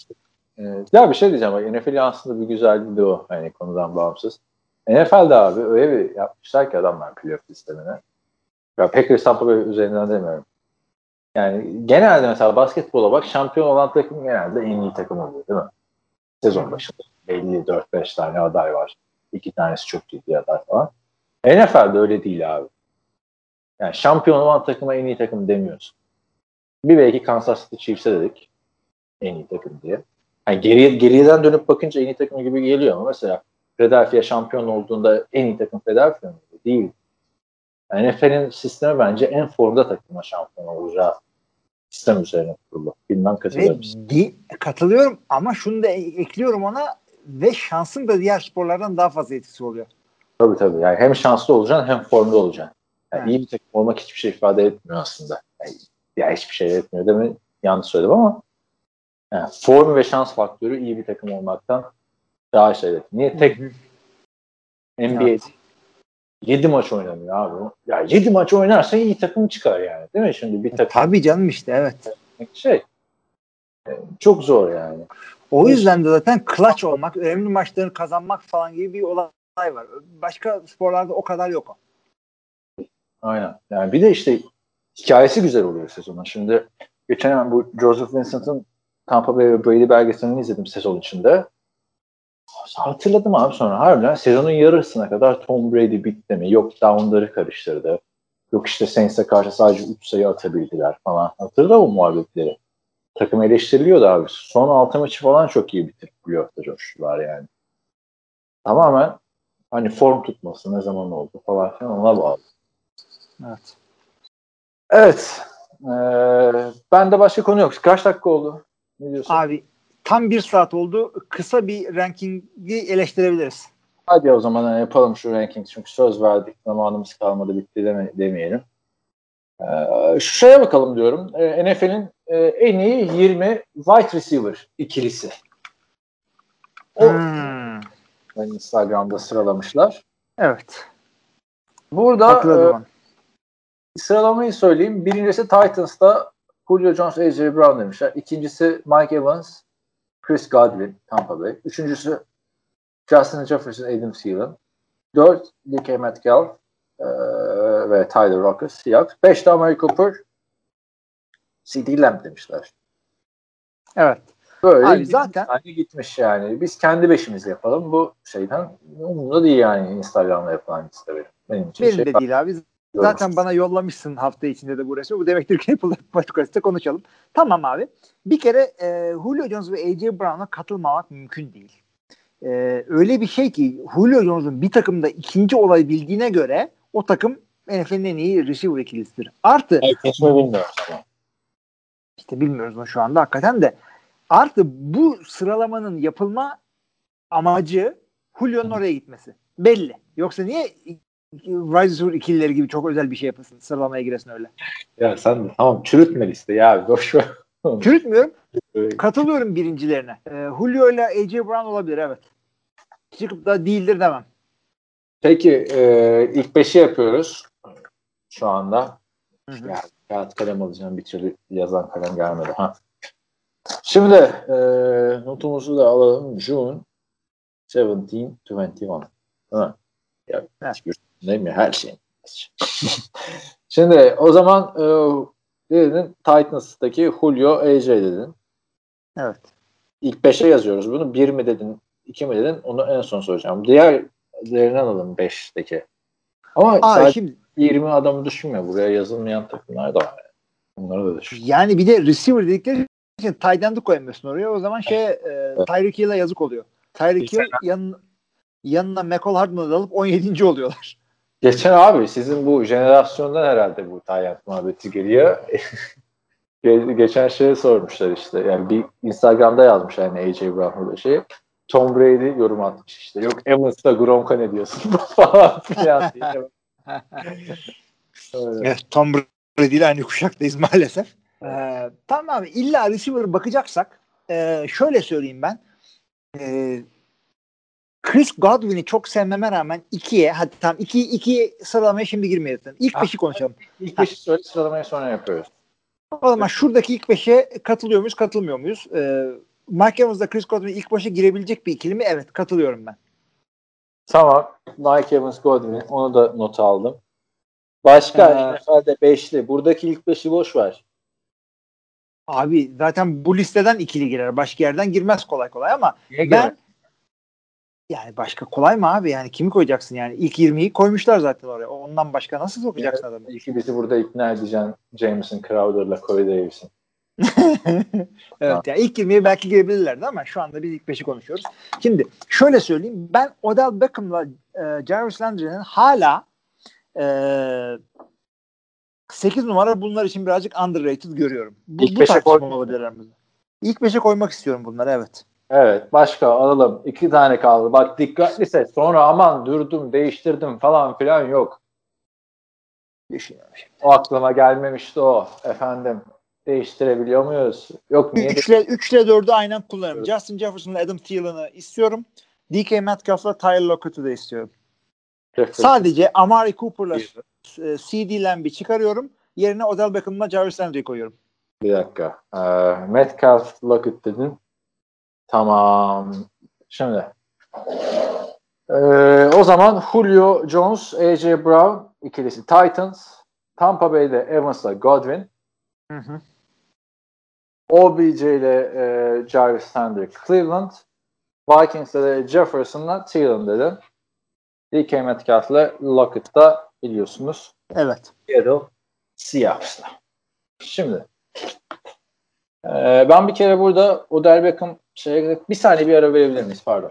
e, ya bir şey diyeceğim. Bak, NFL'in aslında bir güzelliği de o. Hani konudan bağımsız. NFL'de abi öyle bir yapmışlar ki adamlar playoff sistemine. Ya Packers Tampa Bay üzerinden demiyorum. Yani genelde mesela basketbola bak şampiyon olan takım genelde en iyi takım oluyor değil mi? Sezon başında belli 4-5 tane aday var. İki tanesi çok ciddi aday falan. NFL'de öyle değil abi. Yani şampiyon olan takıma en iyi takım demiyorsun. Bir belki Kansas City Chiefs'e dedik en iyi takım diye. Yani geriye, geriden dönüp bakınca en iyi takım gibi geliyor ama mesela Philadelphia şampiyon olduğunda en iyi takım Philadelphia mı? Değil. Yani NFL'in sistemi bence en formda takıma şampiyon olacağı sistem üzerine kurulu. Bilmem katılır mısın? katılıyorum ama şunu da e- ekliyorum ona ve şansın da diğer sporlardan daha fazla etkisi oluyor. Tabii tabii. Yani hem şanslı olacaksın hem formda olacaksın. Yani Evet. iyi bir takım olmak hiçbir şey ifade etmiyor aslında. Yani, ya hiçbir şey etmiyor değil mi? Yanlış söyledim ama yani form ve şans faktörü iyi bir takım olmaktan daha şey. Niye tek NBA Evet. 7 maç oynanıyor abi. Ya 7 maç oynarsa iyi takım çıkar yani. Değil mi? Şimdi bir takım Tabii canım işte evet. şey e, çok zor yani. O yüzden de zaten clutch olmak, önemli maçları kazanmak falan gibi bir olay var. Başka sporlarda o kadar yok. Aynen. Yani bir de işte hikayesi güzel oluyor sezonun. Şimdi geçen bu Joseph Vincent'ın Tampa Bay ve Brady belgeselini izledim sezon içinde. Hatırladım abi sonra. Harbiden sezonun yarısına kadar Tom Brady bitti mi? Yok downları karıştırdı. Yok işte Saints'e karşı sadece 3 sayı atabildiler falan. Hatırla o muhabbetleri. Takım eleştiriliyordu abi. Son 6 maçı falan çok iyi bitirip playoff'ta coştular yani. Tamamen hani form tutması ne zaman oldu falan filan ona bağlı. Evet. Evet. Ee, ben de başka konu yok. Kaç dakika oldu? Ne diyorsun? Abi tam bir saat oldu. Kısa bir rankingi eleştirebiliriz. Hadi o zaman yapalım şu ranking. Çünkü söz verdik. Zamanımız kalmadı bitti deme, demeyelim. Ee, şu şeye bakalım diyorum. Ee, NFL'in e, en iyi 20 wide receiver ikilisi. O Hmm. ben Instagram'da sıralamışlar. Evet. Burada e, sıralamayı söyleyeyim. Birincisi Titans'ta Julio Jones, AJ Brown demişler. İkincisi Mike Evans, Chris Godwin, Tampa Bay. Üçüncüsü Justin Jefferson, Adam Thielen. Dört, DK Metcalf e, ve Tyler Rockers, Seahawks. Beş de Amari Cooper, CD Lamb demişler. Evet. Böyle Abi zaten- tane gitmiş yani. Biz kendi beşimizi yapalım. Bu şeyden umurumda değil yani Instagram'da yapılan liste benim. Benim için Benim şey de değil abi. Zaten bana yollamışsın hafta içinde de bu resmi. Bu demektir ki Apple Podcast'te konuşalım. Tamam abi. Bir kere e, Julio Jones ve AJ Brown'a katılmamak mümkün değil. E, öyle bir şey ki Julio Jones'un bir takımda ikinci olabildiğine göre o takım NFL'in en iyi receiver ikilisidir. Artı Herkes mi bilmiyoruz ama. işte bilmiyoruz onu şu anda hakikaten de artı bu sıralamanın yapılma amacı Julio'nun oraya gitmesi. Belli. Yoksa niye wide receiver ikilileri gibi çok özel bir şey yapasın sıralamaya giresin öyle. Ya sen tamam çürütme listeyi abi boş ver. Çürütmüyorum. Katılıyorum birincilerine. Ee, Julio ile AJ Brown olabilir evet. Çıkıp da değildir demem. Peki e, ilk beşi yapıyoruz şu anda. Hı hı. Ya, kağıt kalem alacağım bir türlü yazan kalem gelmedi. Ha. Şimdi e, notumuzu da alalım. June 1721. Değil mi? Ya, Evet. Değil mi? Her şey. Şimdi o zaman e, dedin? Titans'taki Julio AJ dedin. Evet. İlk 5'e yazıyoruz bunu. 1 mi dedin, 2 mi dedin? Onu en son soracağım. Diğerlerini alalım 5'teki. Ama Aa, sadece şimdi 20 adamı düşünme. Buraya yazılmayan takımlar da var. Onları da düşün. yani bir de receiver dedikleri için tight koyamıyorsun oraya. O zaman şey e, Tyreek Hill'e yazık oluyor. Tyreek Hill yan, yanına McCall Hardman'ı alıp 17. oluyorlar. Geçen abi sizin bu jenerasyondan herhalde bu tayyat muhabbeti geliyor. Ge- Geçen şeye sormuşlar işte. Yani bir Instagram'da yazmış yani AJ Brown burada şey. Tom Brady yorum atmış işte. Yok Evans'ta Gronk'a ne diyorsun falan filan diye. Öyle. Evet, Tom Brady ile aynı kuşaktayız maalesef. Ee, tamam abi illa receiver bakacaksak e, şöyle söyleyeyim ben. E, Chris Godwin'i çok sevmeme rağmen ikiye hadi tamam iki, iki sıralamaya şimdi girmeyelim. İlk Ah. beşi konuşalım. İlk beşi söyle sıralamayı sonra yapıyoruz. O zaman şuradaki ilk beşe katılıyor muyuz katılmıyor muyuz? E, Mike Evans'da Chris Godwin ilk başa girebilecek bir ikili mi? Evet katılıyorum ben. Tamam. Mike Evans Godwin. Onu da not aldım. Başka Ee, NFL'de beşli. Buradaki ilk beşi boş ver. Abi zaten bu listeden ikili girer. Başka yerden girmez kolay kolay ama Niye ben yani başka kolay mı abi? Yani kimi koyacaksın yani? İlk 20'yi koymuşlar zaten oraya. Ondan başka nasıl sokacaksın adamı? İki bizi burada ikna edeceksin. Jameson Crowder'la Corey Davis'in. evet yani ilk 20'ye belki girebilirlerdi ama şu anda biz ilk 5'i konuşuyoruz. Şimdi şöyle söyleyeyim. Ben Odell Beckham'la e, Jarvis Landry'nin hala e, 8 numara bunlar için birazcık underrated görüyorum. Bu, İlk bu tartışma olabilir aramızda. İlk 5'e koymak istiyorum bunları evet. Evet başka alalım. İki tane kaldı. Bak dikkatli seç. Sonra aman durdum değiştirdim falan filan yok. O aklıma gelmemişti o. Efendim değiştirebiliyor muyuz? Yok niye? 3 ile 3 ile 4'ü aynen kullanırım. Justin Jefferson'la Adam Thielen'ı istiyorum. DK Metcalf'la Tyler Lockett'ı da istiyorum. değiştirebiliyor? Sadece Amari Cooper'la e, CD Lamb'i çıkarıyorum. Yerine Odell Beckham'la Jarvis Landry'i koyuyorum. Bir dakika. Ee, Metcalf Lockett dedin. Tamam. Şimdi. Ee, o zaman Julio Jones, AJ Brown ikilisi Titans. Tampa Bay'de Evans'la Godwin. Hı hı. OBJ ile e, Jarvis Landry Cleveland. Vikings'te de Jefferson'la Thielen dedim. DK Metcalf'le Lockett'ta biliyorsunuz. Evet. Seattle Seahawks'la. Şimdi e, ben bir kere burada Odell Beckham şeye bir saniye bir ara verebilir miyiz? Pardon.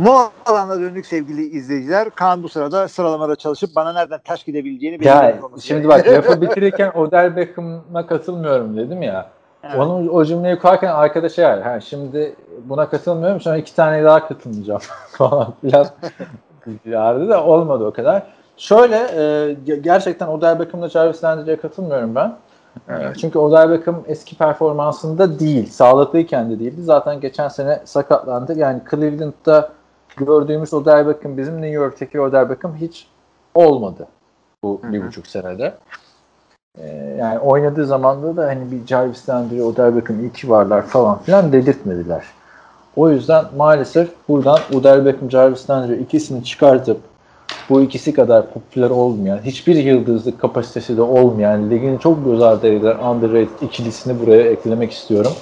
Bu alana döndük sevgili izleyiciler. Kaan bu sırada sıralamada çalışıp bana nereden ters gidebileceğini olması şimdi bak lafı bitirirken Odell Beckham'a katılmıyorum dedim ya. Evet. Onu o cümleyi kurarken arkadaşa yani ha, şimdi buna katılmıyorum sonra iki tane daha katılmayacağım falan filan yardı da olmadı o kadar. Şöyle e, ge- gerçekten Odell Beckham'la Jarvis Landry'e katılmıyorum ben. E, çünkü Odell Beckham eski performansında değil. Sağlıklıyken de değildi. Zaten geçen sene sakatlandı. Yani Cleveland'da gördüğümüz Odell Beckham bizim New York'taki Odell Beckham hiç olmadı bu Hı hı. bir buçuk senede. Ee, yani oynadığı zamanda da hani bir Jarvis Landry, Odell Beckham iyi ki varlar falan filan dedirtmediler. O yüzden maalesef buradan Odell Beckham, Jarvis Landry ikisini çıkartıp bu ikisi kadar popüler olmayan, hiçbir yıldızlık kapasitesi de olmayan, ligin çok göz ardı edilen underrated ikilisini buraya eklemek istiyorum.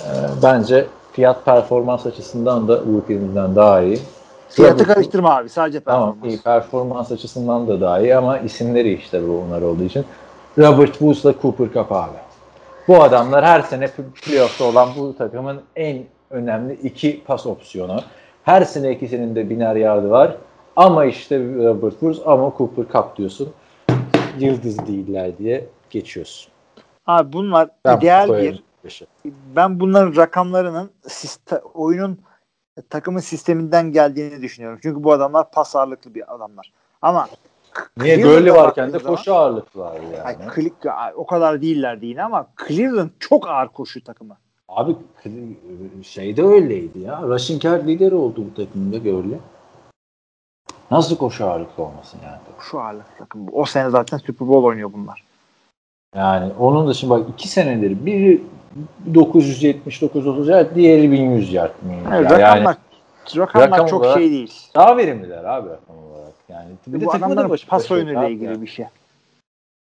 Ee, bence fiyat performans açısından da ikilimizden daha iyi. Fiyatı karıştırma abi. Sadece Tamam performans. iyi performans açısından da daha iyi ama isimleri işte bu onlar olduğu için. Robert Woods'la Cooper Cup abi. Bu adamlar her sene playoff'ta olan bu takımın en önemli iki pas opsiyonu. Her sene ikisinin de biner yardı var. Ama işte Robert Woods ama Cooper Cup diyorsun. Yıldız değiller diye geçiyorsun. Abi bunlar Ben ideal bir ben bunların rakamlarının siste, oyunun takımın sisteminden geldiğini düşünüyorum. Çünkü bu adamlar pas ağırlıklı bir adamlar. Ama Niye böyle varken de zaman- koşu ağırlıklı var yani. Ay, Cle- o kadar değillerdi yine ama Cleveland çok ağır koşu takımı. Abi şeyde öyleydi ya. Rushing yard lideri oldu bu takımda böyle. Nasıl koşu ağırlıklı olmasın yani? Şu ağırlık takımı. O sene zaten Super Bowl oynuyor bunlar. Yani onun dışında bak iki senedir biri 979 30 yard, diğeri 1100 yard. Evet, yani rakamlar, rakamlar rakam çok olarak- şey değil. daha verimliler abi rakam olarak. Yani bir de bu takımda adamların başı pas oyunuyla ilgili yani. bir şey.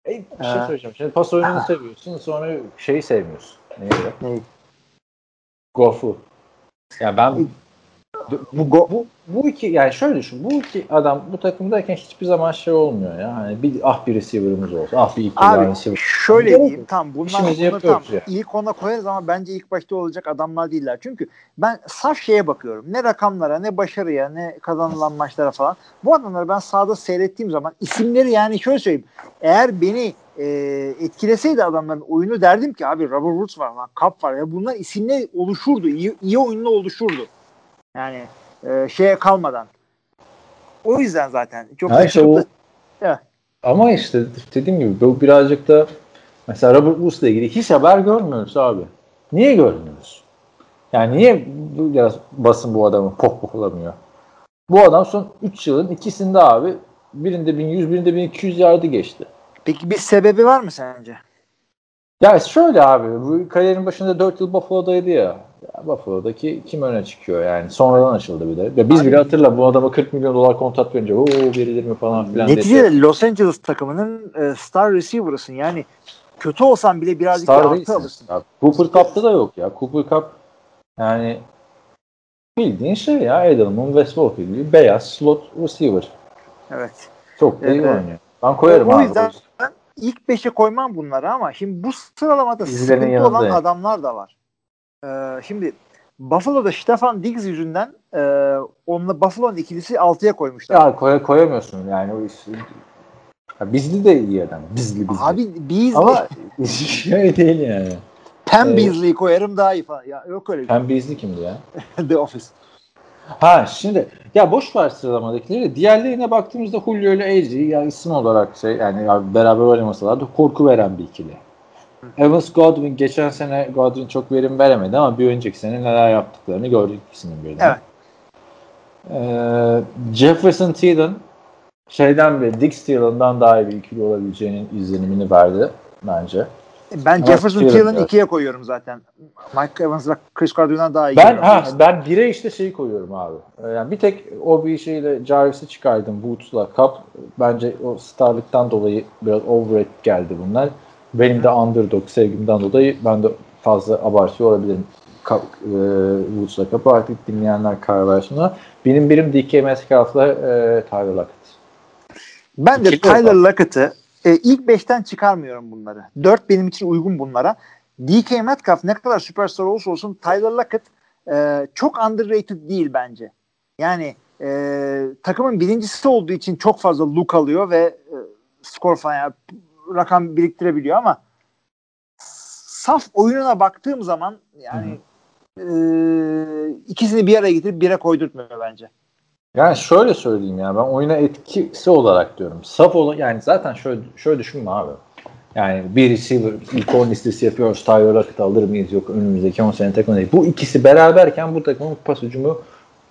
E, bir şey Ha. söyleyeceğim. Şimdi pas oyununu seviyorsun sonra şeyi sevmiyorsun. Neydi? Neyi? Goff'u. Ya ben bu, bu, bu, iki yani şöyle düşün. Bu iki adam bu takımdayken hiçbir zaman şey olmuyor ya. Hani bir ah bir receiver'ımız olsun. Ah bir iki Abi receiver. şöyle Gerek diyeyim tam bunlar, İşimizi bunlar tam yapıyoruz ya. ilk ona koyarız ama bence ilk başta olacak adamlar değiller. Çünkü ben saf şeye bakıyorum. Ne rakamlara, ne başarıya, ne kazanılan maçlara falan. Bu adamları ben sahada seyrettiğim zaman isimleri yani şöyle söyleyeyim. Eğer beni e, etkileseydi adamların oyunu derdim ki abi Robert Woods var lan, Cup var ya bunlar isimler oluşurdu. iyi, iyi oyunlu oluşurdu. Yani e, şeye kalmadan. O yüzden zaten çok Ha işte o, ama işte dediğim gibi bu birazcık da mesela Robert Woods'la ilgili hiç haber görmüyoruz abi. Niye görmüyoruz? Yani niye biraz basın bu adamı pohpohlamıyor? Bu adam son 3 yılın ikisinde abi birinde 1100 birinde 1200 yardı geçti. Peki bir sebebi var mı sence? Ya şöyle abi bu kariyerin başında 4 yıl Buffalo'daydı ya. ya Buffalo'daki kim öne çıkıyor yani sonradan açıldı bir de. Ya biz bile hatırla bu adama 40 milyon dolar kontrat verince ooo verilir mi falan filan dedi. Neticede Los Angeles takımının e, star receiver'ısın. Yani kötü olsan bile birazcık Star artı alırsın. Ya Cooper Cup'ta da yok ya. Cooper Cup yani bildiğin şey ya Edelman Westbrook gibi beyaz slot receiver. Evet. Çok da iyi Evet. oynuyor. Ben koyarım o abi. yüzden ilk 5'e koymam bunları ama şimdi bu sıralamada İzlerin sıkıntı olan yanındayım. adamlar da var. Ee, şimdi Buffalo'da Stefan Diggs yüzünden e, onunla Buffalo'nun ikilisi 6'ya koymuşlar. Ya koy, koyamıyorsun yani o iş. Ha, Bizli de iyi adam. Bizli bizli. Abi Beasley, Ama şey değil yani. Pam e, Beasley'i koyarım daha iyi falan. Ya, yok öyle bir Hem Bizli kimdi ya? şey. The Office. Ha şimdi ya boş ver sıralamadakileri. Diğerlerine baktığımızda Julio ile AJ ya isim olarak şey yani ya beraber oynamasalar da korku veren bir ikili. Evans Godwin geçen sene Godwin çok verim veremedi ama bir önceki sene neler yaptıklarını gördük ikisinin birden. Evet. Ee, Jefferson Thielen şeyden beri Dick Steelen'dan daha iyi bir ikili olabileceğinin izlenimini verdi bence. Ben Ama Jefferson Thielen, evet. ikiye koyuyorum zaten. Mike Evans'la Chris Carter'dan daha iyi. Ben ha ben bire işte şeyi koyuyorum abi. Ee, Yani bir tek o bir şeyle Jarvis'i çıkardım Boots'la Cup. Bence o starlıktan dolayı biraz overrated geldi bunlar. Benim de underdog sevgimden dolayı ben de fazla abartıyor olabilirim. Cup, e, Woods'la Cup'ı artık dinleyenler karar versin ona. Benim birim DK Metcalf'la e, Tyler Lockett. Ben de Tyler. Lockett'ı e, ilk 5'ten çıkarmıyorum bunları. 4 benim için uygun bunlara. DK Metcalf ne kadar süperstar olursa olsun Tyler Lockett e, çok underrated değil bence. Yani e, takımın birincisi olduğu için çok fazla look alıyor ve e, skor falan yani rakam biriktirebiliyor ama saf oyununa baktığım zaman yani e, ikisini bir araya getirip bire koydurtmuyor bence. Yani şöyle söyleyeyim ya ben oyuna etkisi olarak diyorum. Saf olan yani zaten şöyle şöyle düşünme abi. Yani bir receiver ilk 10 listesi yapıyoruz. Tyler Lockett alır mıyız? Yok önümüzdeki 10 sene takım değil. Bu ikisi beraberken bu takımın pas ucumu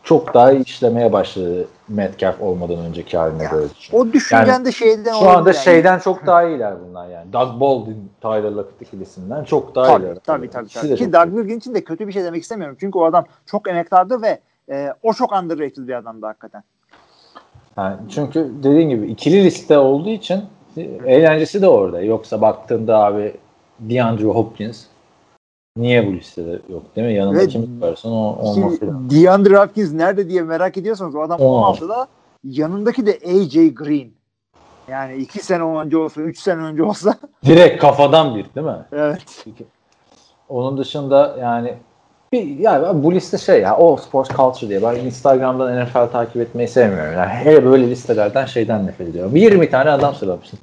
çok daha iyi işlemeye başladı Metcalf olmadan önceki haline göre. O düşüncen Yani de şeyden Şu anda yani. şeyden çok daha iyiler bunlar yani. Doug Baldwin, Tyler Lockett ikilisinden çok daha Tabii iyiler. tabii tabii. Tabii. Ki Doug Wilkin için de kötü bir şey demek istemiyorum. Çünkü o adam çok emektardı ve e, o çok underrated bir adamdı hakikaten. Yani çünkü dediğin gibi ikili liste olduğu için eğlencesi de orada. Yoksa baktığında abi DeAndre Hopkins niye bu listede yok değil mi? Yanında Ve kim varsa o olması lazım. DeAndre Hopkins nerede diye merak ediyorsanız o adam On. 16'da yanındaki de AJ Green. Yani iki sene önce olsa, üç sene önce olsa Direkt kafadan bir değil mi? evet. Onun dışında yani bir, ya bu liste şey ya o sports culture diye ben Instagram'dan NFL takip etmeyi sevmiyorum. Yani hele böyle listelerden şeyden nefret ediyorum. 20 tane adam sıralamışsın.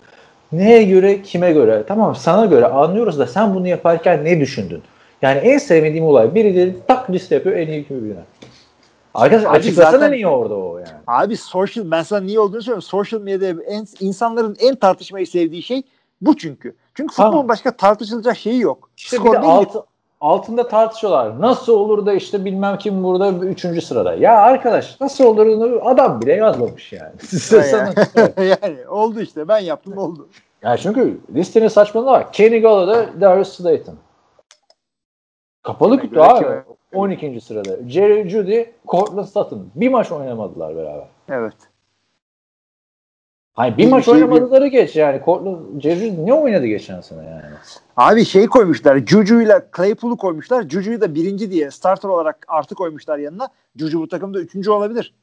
Neye göre, kime göre? Tamam sana göre anlıyoruz da sen bunu yaparken ne düşündün? Yani en sevmediğim olay birileri tak liste yapıyor en iyi kimi birine. Arkadaşlar Abi açıklasana zaten- niye orada o yani? Abi social ben sana niye olduğunu söylüyorum. Social medyada en, insanların en tartışmayı sevdiği şey bu çünkü. Çünkü futbolun başka tartışılacak şeyi yok. İşte bir Skor de belli. Altı, altında tartışıyorlar. Nasıl olur da işte bilmem kim burada üçüncü sırada. Ya arkadaş nasıl olurunu adam bile yazmamış yani. Yani. sana- yani oldu işte ben yaptım oldu. Ya çünkü listenin saçmalığı var. Kenny Galladay, Darius Slayton. Kapalı Kime kutu abi. kime? 12. sırada. Jerry Judy, Cortland Sutton. Bir maç oynamadılar beraber. Evet. Hayır bir Bir maç şey- oynamadıları geç yani. Cortland, ne oynadı geçen sene yani? Abi şey koymuşlar. Juju ile Claypool'u koymuşlar. Juju'yu da birinci diye starter olarak artı koymuşlar yanına. Juju bu takımda üçüncü olabilir.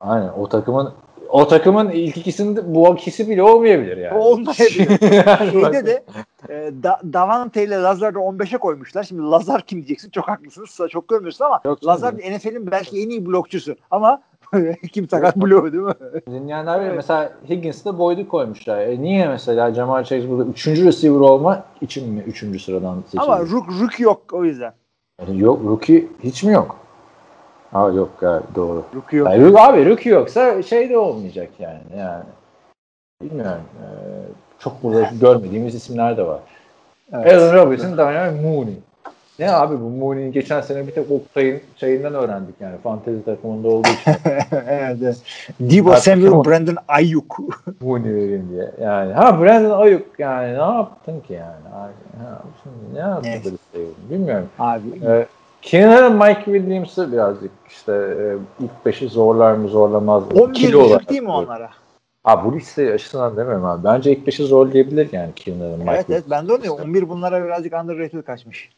Aynen o takımın o takımın ilk ikisinde bu ikisi bile olmayabilir yani. Olmayabilir. Şeyde de e, da, Davante ile Lazar'da 15'e koymuşlar. Şimdi Lazar kim diyeceksin? Çok haklısınız. Çok görmüyorsun ama Yok, Lazar. NFL'in belki en iyi blokçusu. Ama kim takar bloğu değil mi? Dinleyenler bilir. Mesela Higgins'te Boyd'u koymuşlar. E niye mesela Jamal Chase burada 3. receiver olma için mi 3. sıradan seçildi? ama Rook, Rook yok o yüzden. Yani yok rookie hiç mi yok? Ha yok galiba doğru. Rook yok. Yani, abi rookie yoksa şey de olmayacak yani. Yani bilmiyorum. Ee, çok burada görmediğimiz isimler de var. Evet. Allen Robinson, Daniel Mooney. Ne abi bu Mooney'in geçen sene bir tek Oktay'ın şeyinden öğrendik yani. Fantezi takımında olduğu için evet, evet. Debo Samuel, Brandon Ayuk. Mooney vereyim diye. Yani ha Brandon Ayuk yani ne yaptın ki yani? Abi, ha, şimdi ne yaptı Evet. listeyi? Bilmiyorum. Abi Ee, Keenan'ın Mike Williams'ı birazcık işte e, ilk beşi zorlar mı zorlamaz mı? 11 Kilo olarak değil mi onlara? Ha bu liste açısından demiyorum abi. Bence ilk beşi zorlayabilir yani Keenan'ın Mike Evet evet Williams. ben de onu diyorum. 11 bunlara birazcık underrated kaçmış.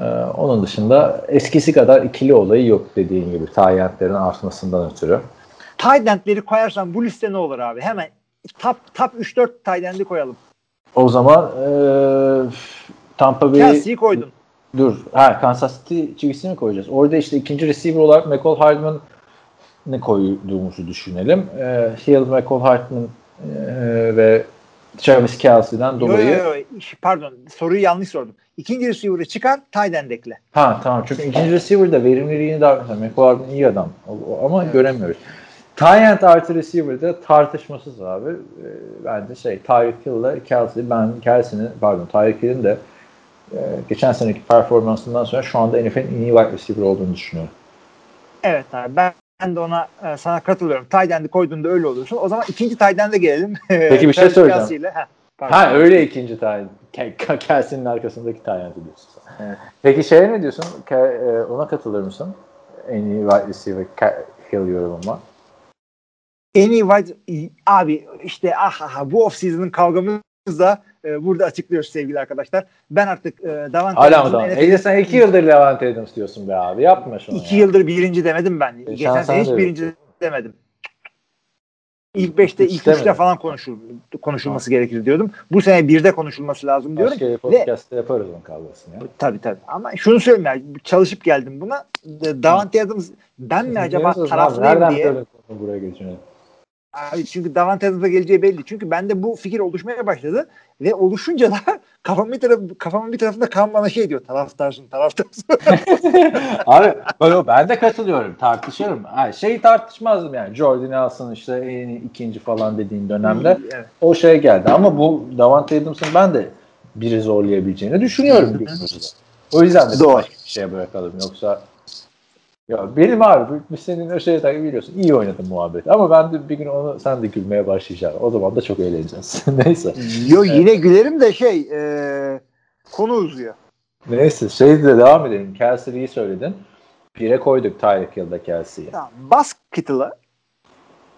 Ee, onun dışında eskisi kadar ikili olayı yok dediğin gibi. Tayyentlerin artmasından ötürü. Tight end'leri koyarsan bu liste ne olur abi? Hemen top top 3-4 tight end'i koyalım. O zaman e, Tampa Bay Kelsey'yi koydun. dur. Ha Kansas City Chiefs'i mi koyacağız? Orada işte ikinci receiver olarak McCall Hardman ne koyduğumuzu düşünelim. E, Hill, McCall Hardman ve Travis Kelsey'den dolayı. Yo, yo, yo. Pardon soruyu yanlış sordum. İkinci receiver'ı çıkar tight end ekle. Ha tamam çünkü ikinci receiver'da verimliliğini daha mesela McLaurin iyi adam ama evet. göremiyoruz. End artı receiver'da tartışmasız abi. Ee, bence şey Tyreek Hill ile Kelsey ben Kelsey'nin pardon Tyreek Hill'in de e, geçen seneki performansından sonra şu anda NFL'in en iyi wide receiver olduğunu düşünüyorum. Evet abi ben ben de ona e, sana katılıyorum. End'i koyduğunda öyle olursun. O zaman ikinci end'e gelelim. Peki bir şey söyleyeceğim. Ha öyle ikinci tayin. Kelsey'nin arkasındaki tayin diyorsun. Evet. Peki şeye ne diyorsun? E, ona katılır mısın? En iyi wide receiver Hill yorumuma. En iyi wide abi işte ah, ah, ah bu off season'ın kavgamız da e, burada açıklıyoruz sevgili arkadaşlar. Ben artık e, Davante Hala mı Davante? Ece sen iki yıldır Levante Adams diyorsun be abi. Yapma şunu. İki ya. yıldır birinci demedim ben. E, Geçen sene hiç birinci demedim. İlk 5'te ilk 3'te falan konuşul, konuşulması ha. gerekir diyordum. Bu sene 1'de konuşulması lazım diyorum. Başka podcast'te yaparız onun kavgasını ya. Tabii tabii. Ama şunu söyleyeyim yani çalışıp geldim buna. Davante Adams ben mi acaba taraflıyım diye. buraya geçiyorum. Abi çünkü Davante Adams'a geleceği belli. Çünkü bende bu fikir oluşmaya başladı ve oluşunca da kafamın bir tarafı kafamın bir tarafında kan bana şey diyor. Taraftarsın, taraftarsın. Abi ben de katılıyorum. Tartışırım. Ha, şeyi tartışmazdım yani. Jordan alsın işte en ikinci falan dediğin dönemde evet. o şey geldi. Ama bu Davante Adams'ın ben de biri zorlayabileceğini düşünüyorum. o yüzden de Doğru. başka bir şeye bırakalım. Yoksa ya benim abi biz senin o şeye takip biliyorsun. İyi oynadın muhabbet. Ama ben de bir gün onu sen de gülmeye başlayacaksın. O zaman da çok eğleneceğiz. Neyse. Yo yine gülerim de şey e, konu uzuyor. Neyse şey de devam edelim. Kelsey'yi söyledin. Bire koyduk Tyreek Hill'da Kelsey'yi. Tamam. Bas Kittle'a.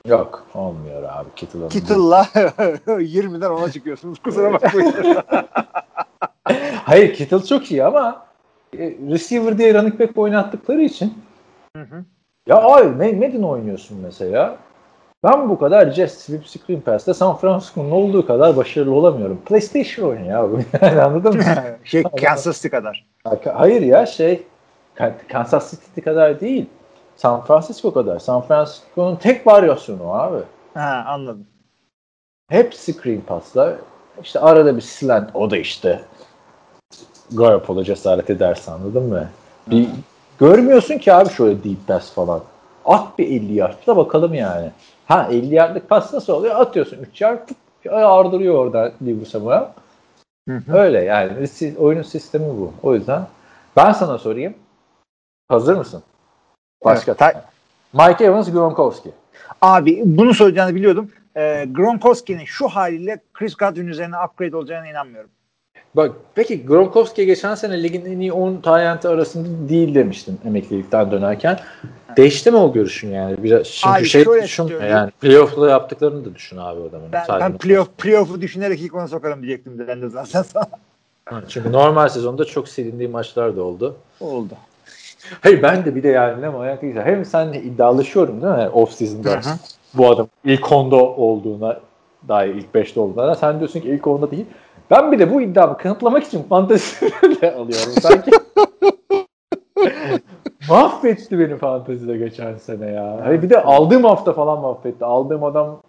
Yok olmuyor abi Kittle'ın. Kittle'la 20'den 10'a çıkıyorsunuz. Kusura bakmayın. Hayır Kittle çok iyi ama e, receiver diye running back oynattıkları için Hı hı. Ya abi Madden oynuyorsun mesela. Ben bu kadar Jet Sweep Screen Pass'te San Francisco'nun olduğu kadar başarılı olamıyorum. PlayStation oyunu ya bu. yani anladın mı? şey Kansas City kadar. Hayır ya şey Kansas City kadar değil. San Francisco kadar. San Francisco'nun tek varyasyonu abi. Ha anladım. Hep screen passlar. İşte arada bir slant o da işte Garoppolo cesaret ederse anladın mı? Bir Görmüyorsun ki abi şöyle deep pass falan. At bir 50 yardta bakalım yani. Ha 50 yardlık pas nasıl oluyor? Atıyorsun 3 yard ardırıyor orada Libu Samuel. Öyle yani oyunun sistemi bu. O yüzden ben sana sorayım. Hazır mısın? Başka. Evet, ta- Mike Evans, Gronkowski. Abi bunu soracağını biliyordum. Ee, Gronkowski'nin şu haliyle Chris Godwin üzerine upgrade olacağına inanmıyorum. Bak peki Gronkowski geçen sene ligin en iyi 10 tayyantı arasında değil demiştin emeklilikten dönerken. Değişti mi o görüşün yani? Biraz çünkü abi, şey düşün yani playoff'la yaptıklarını da düşün abi o zaman. Ben, ben playoff, playoff'u düşünerek ilk ona sokarım diyecektim ben de zaten sana. çünkü normal sezonda çok silindiği maçlar da oldu. Oldu. Hayır ben de bir de yani ne ayak güzel. Hem senle iddialaşıyorum değil mi? Off season'da bu adam ilk onda olduğuna dair ilk 5'te olduğuna. Sen diyorsun ki ilk onda değil. Ben bir de bu iddiamı kanıtlamak için fantezide alıyorum sanki. mahvetti beni fantezide geçen sene ya. Hani bir de aldığım hafta falan mahvetti. Aldığım adam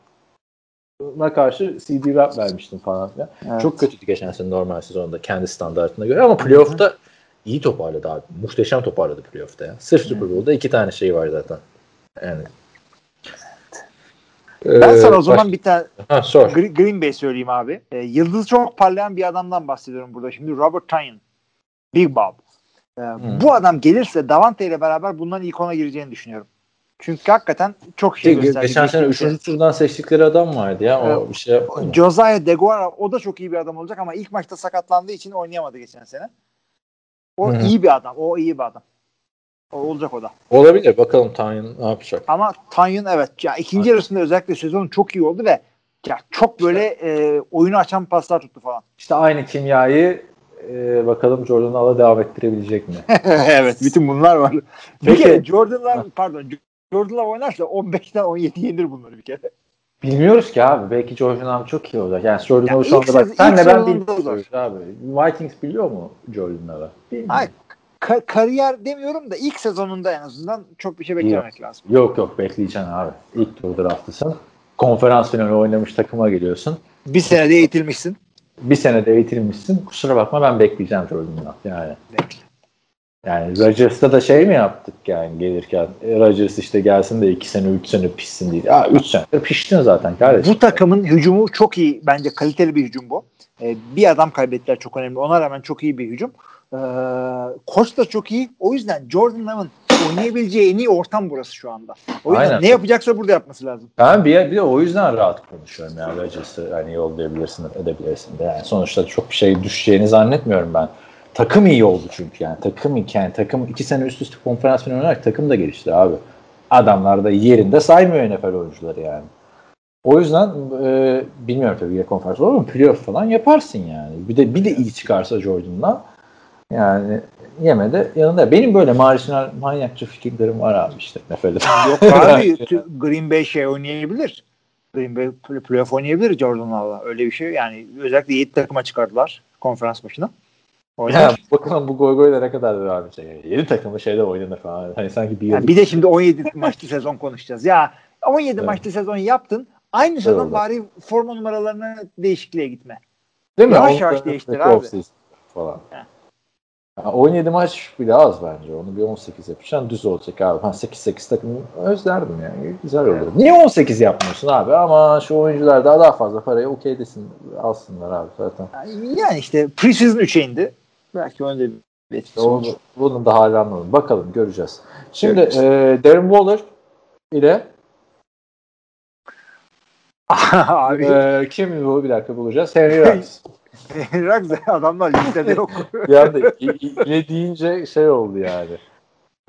na karşı CD rap vermiştim falan. Ya. Evet. Çok kötüydü geçen sene normal sezonda kendi standartına göre ama playoff'ta iyi toparladı abi. Muhteşem toparladı playoff'ta ya. Sırf Super Bowl'da iki tane şey var zaten. Yani ben sana o zaman baş... bir tane ha, sor. Green Bay söyleyeyim abi. E, yıldız çok parlayan bir adamdan bahsediyorum burada. Şimdi Robert Tyan. Big Bob. E, hmm. Bu adam gelirse Davante ile beraber bundan ilk ona gireceğini düşünüyorum. Çünkü hakikaten çok şey gösterdi. Geçen sene 3. turdan seçtikleri adam vardı ya. O ee, bir şey Josiah DeGuara o da çok iyi bir adam olacak ama ilk maçta sakatlandığı için oynayamadı geçen sene. O Hı-hı. iyi bir adam. O iyi bir adam. O olacak o da. Olabilir. Bakalım Tanyan ne yapacak. Ama Tanyan evet. Ya ikinci yarısında özellikle sezonun çok iyi oldu ve ya çok böyle e, oyunu açan paslar tuttu falan. İşte aynı kimyayı e, bakalım Jordan Ala devam ettirebilecek mi? evet. Bütün bunlar var. Peki bir Jordan'lar pardon Jordan'la oynarsa 15'ten 17 yenir bunları bir kere. Bilmiyoruz ki abi. Belki Jordan abi çok iyi olacak. Yani Jordan yani şu anda bak. Senle ben bilmiyoruz abi. Vikings biliyor mu Jordan'ları? Hayır ka- kariyer demiyorum da ilk sezonunda en azından çok bir şey beklemek yok. lazım. Yok yok bekleyeceksin abi. İlk tur draftlısın. konferans finali oynamış takıma geliyorsun. Bir senede eğitilmişsin. Bir senede eğitilmişsin. Kusura bakma ben bekleyeceğim Jordan yani. Bekle. Yani Rodgers'ta da şey mi yaptık yani gelirken? E, Rodgers işte gelsin de 2 sene 3 sene pişsin değil. Aa 3 sene piştin zaten kardeşim. Bu takımın hücumu çok iyi. Bence kaliteli bir hücum bu. Ee, bir adam kaybettiler çok önemli. Ona rağmen çok iyi bir hücum. Ee, koç da çok iyi. O yüzden Jordan Love'ın oynayabileceği en iyi ortam burası şu anda. O yüzden Aynen. ne yapacaksa burada yapması lazım. Ben bir, bir de o yüzden rahat konuşuyorum yani Rodgers'ı hani yollayabilirsin edebilirsin de. Yani sonuçta çok bir şey düşeceğini zannetmiyorum ben. Takım iyi oldu çünkü yani. Takım iyi yani takım iki sene üst üste konferans finali oynayarak takım da gelişti abi. Adamlar da yerinde saymıyor NFL oyuncuları yani. O yüzden e, bilmiyorum tabii ya konferans olur mu? Playoff falan yaparsın yani. Bir de bir de iyi çıkarsa Jordan'dan yani yemede yanında. Benim böyle marjinal manyakça fikirlerim var abi işte NFL'de. Yok abi Green Bay şey oynayabilir. Green Bay play- playoff oynayabilir Jordan Love'la. Öyle bir şey. Yani özellikle 7 takıma çıkardılar konferans başına. Oynar. Ya, bakalım bu goy goy da ne kadar devam edecek. 7 takımı şeyde oynanır falan. Hani sanki bir. Yani bir de şimdi 17 maçlı sezon konuşacağız. Ya 17 Evet. maçlı sezon yaptın. Aynı sezon oldu. bari forma numaralarına değişikliğe gitme. Değil mi? yavaş yavaş değiştir abi. Falan. Yani 17 maç bile az bence. Onu bir 18 yapacaksın düz olacak abi. Ha 8-8 takım özlerdim yani. Güzel olur. Niye 18 yapmıyorsun abi? Ama şu oyuncular daha daha fazla parayı okey desin alsınlar abi zaten. Yani işte preseason 3'e indi. Belki önde bir etkisi Onu, olur. bunun da hala anlamadım. Bakalım göreceğiz. Şimdi e, Darren Waller ile Abi e, kim bu? Bir dakika bulacağız. Henry Ruggs. Ruggs adamlar listede yok. bir anda i- i- ile deyince şey oldu yani.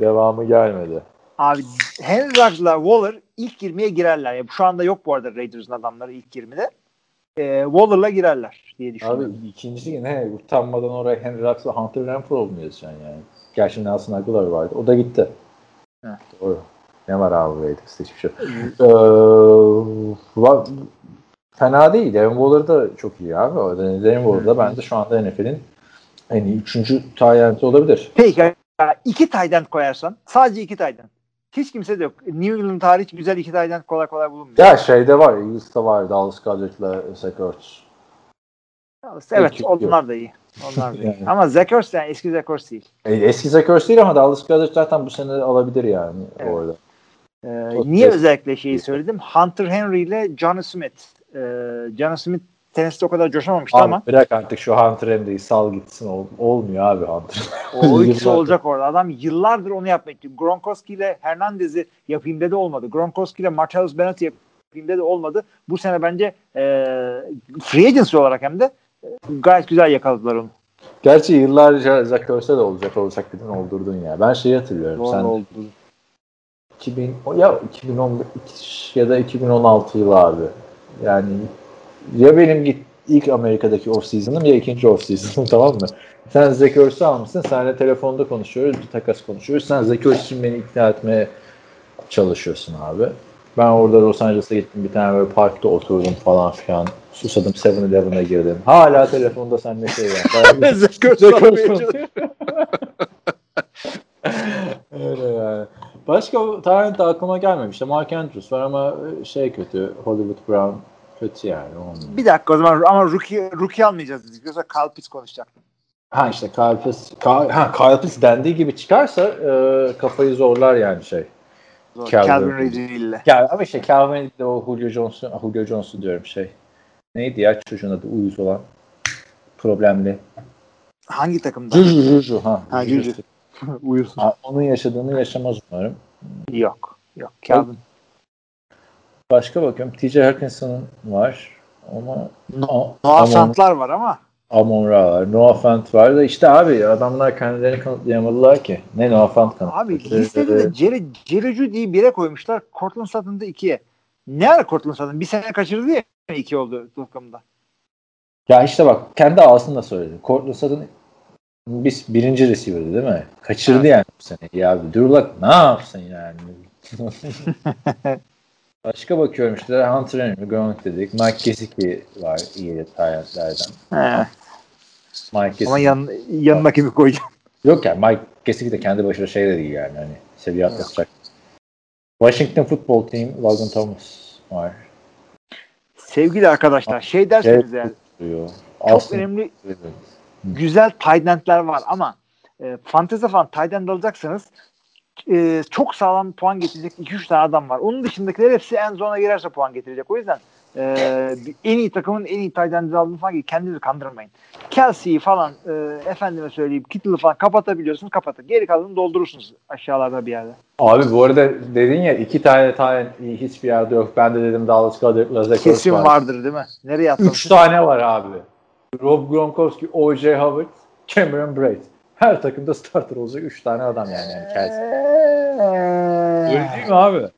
Devamı gelmedi. Abi Henry Ruggs'la Waller ilk 20'ye girerler. Ya, şu anda yok bu arada Raiders'ın adamları ilk 20'de. Ee, Waller'la girerler diye Abi düşünüyorum. ikincisi ne? Utanmadan oraya Henry Ruggs'la Hunter Renfro mu yazacaksın yani? Gerçi Nelson Aguilar vardı. O da gitti. Evet. Doğru. Ne var abi Raiders'ta hiçbir şey. Ee, fena değil. Darren Waller da çok iyi abi. Darren Waller da bence şu anda NFL'in en iyi üçüncü tayyenti olabilir. Peki iki tight koyarsan sadece iki tight. Hiç kimse de yok. New England hariç güzel iki tight kolay kolay bulunmuyor. Ya şeyde var. Eagles'ta var. Dallas Goedert'la Zach Ertz. evet onlar da iyi. Onlar da iyi. Yani. Ama Zach Ertz yani eski Zach Ertz değil. E, Eski Zach Ertz değil ama Dallas Goedert zaten bu sene alabilir yani Evet. orada. Ee, Çok niye eski. özellikle şeyi söyledim? Hunter Henry ile John Smith. Ee, John Smith teniste o kadar coşamamıştı Abi ama bırak artık şu Hunter Henry'i sal gitsin. Ol- olmuyor abi Hunter. o ikisi olacak orada. Adam yıllardır onu yapmak istiyor. Gronkowski ile Hernandez'i yapayım dedi olmadı. Gronkowski ile Marcellus Bennett'i yapayım dedi olmadı. Bu sene bence e, free agency olarak hem de e, gayet güzel yakaladılar onu. Gerçi yıllarca Zach Ertz'e de olacak olacak dedin oldurdun ya. Ben şeyi hatırlıyorum. Doğru Sen oldu. 2000 o ya 2015 ya da 2016 yılı abi. Yani ya benim git ilk Amerika'daki off season'ım ya ikinci off season'ım tamam mı? Sen Zach almışsın. Seninle telefonda konuşuyoruz. Bir takas konuşuyoruz. Sen Zach Ertz için beni ikna etmeye çalışıyorsun abi. Ben orada Los Angeles'a gittim. Bir tane böyle parkta oturdum falan filan. Susadım 7-Eleven'a girdim. Hala telefonda seninle şey var. Zach Ertz. Öyle yani. Başka talent aklıma gelmemişti. Mark Andrews var ama şey kötü. Hollywood Brown kötü yani. Onun. Bir dakika o zaman ama rookie, rookie almayacağız dedik. Yoksa Kyle Pitts konuşacaktım. Ha işte Kyle Pitts, Kyle, ha, Kyle Pitts dendiği gibi çıkarsa e, kafayı zorlar yani şey. Zor. Calvin Calvin Ridley. Ridley. Ya ama işte Calvin de o Julio Johnson, Julio Johnson diyorum şey. Neydi ya çocuğun adı uyuz olan problemli. Hangi takımda? Juju Juju ha. Ha, Juju. Uyusun. Ha, onun yaşadığını yaşamaz umarım. Yok. Yok. Calvin. Başka bakıyorum. TJ Hawkinson'ın var. Ama Noah Amon, Fant'lar var ama Amon Ra var. Noah Fant var da işte abi adamlar kendilerini kanıtlayamadılar ki. Ne Noah Fant kanıtladı. abi listede de Jerry, Jerry Judy'yi bire koymuşlar. Cortland Sutton'da ikiye. Ne ara Cortland Sutton? Bir sene kaçırdı ya iki oldu takımda. Ya işte bak kendi ağzında söyledi. Cortland Sutton biz birinci receiver'dı değil mi? Kaçırdı yani bu sene. Ya Drew Luck ne yapsın yani? Başka bakıyorum işte Hunter Henry, Gronk dedik. Mike Gesicki var iyi. He. Mike Gesicki. Ama yan, yanına kimi koyacağım? Yok yani Mike Gesicki de kendi başına şey de değil yani. Hani seviye atlatacak. Washington Football Team Logan Thomas var. Sevgili arkadaşlar şey derseniz yani Diyor. çok Aslında- önemli güzel tight var ama e, fantezi falan tight end alacaksanız e, çok sağlam puan getirecek 2-3 tane adam var. Onun dışındakiler hepsi en zona girerse puan getirecek. O yüzden e, en iyi takımın en iyi tight end'i aldığını falan gibi kendinizi kandırmayın. Kelsey'yi falan e, efendime söyleyeyim Kittle'ı falan kapatabiliyorsunuz kapatın. Geri kalanını doldurursunuz aşağılarda bir yerde. Abi bu arada dedin ya iki tane tane hiçbir yerde yok. Ben de dedim Dallas Cowboys'la Kesin vardır değil mi? Nereye attın? Üç tane var abi. Rob Gronkowski, O.J. Howard, Cameron Braid. Her takımda starter olacak üç tane adam yani. yani. Öyle değil mi abi?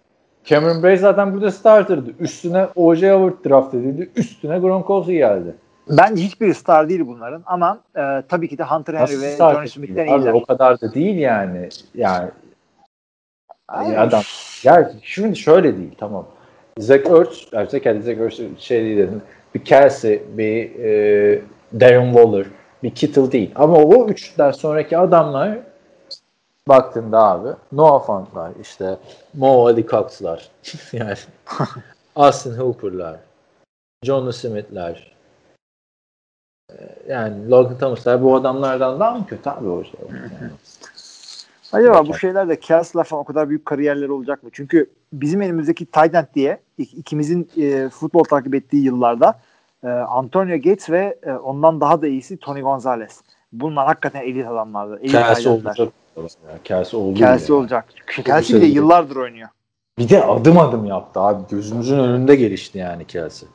Cameron Braid zaten burada starterdı. Üstüne O.J. Howard draft edildi. Üstüne Gronkowski geldi. Bence hiçbiri star değil bunların ama e, tabii ki de Hunter Henry Nasıl ve starter Johnny Smith'ten iyiler. o kadar da değil yani. Yani Ay, adam. Ya şimdi şöyle değil tamam. Zach Ertz, yani Zach, Zach Ertz şey değil dedim. Bir Kelsey, bir e, Darren Waller, bir Kittle değil. Ama o üçten sonraki adamlar baktığında abi Noah Fant'lar, işte Mo Ali Cox'lar, yani Austin Hooper'lar, John Smith'ler, e, yani Logan Thomas'lar bu adamlardan daha mı kötü abi o şey? Yani. Acaba bu şeyler de Kelsey'ler falan o kadar büyük kariyerleri olacak mı? Çünkü bizim elimizdeki tight end diye ik- ikimizin e, futbol takip ettiği yıllarda e, Antonio Gates ve e, ondan daha da iyisi Tony Gonzalez. Bunlar hakikaten elit adamlardı. Elit endler. olacak. Ya. Oldu. Kelsey ya. olacak. De şey. yıllardır oynuyor. Bir de adım adım yaptı abi. Gözümüzün önünde gelişti yani Kelsey.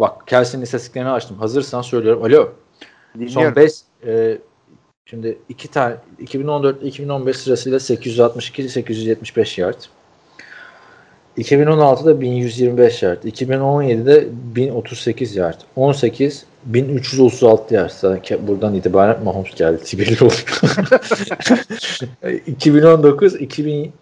Bak Kelsey'nin istatistiklerini açtım. Hazırsan söylüyorum. Alo. Son Dinliyorum. 5 şimdi iki tane 2014 2015 sırasıyla 862 875 yard. 2016'da 1125 yard. 2017'de 1038 yard. 18 1336 yard. Zaten buradan itibaren Mahomes geldi. belli oluyor. 2019 2000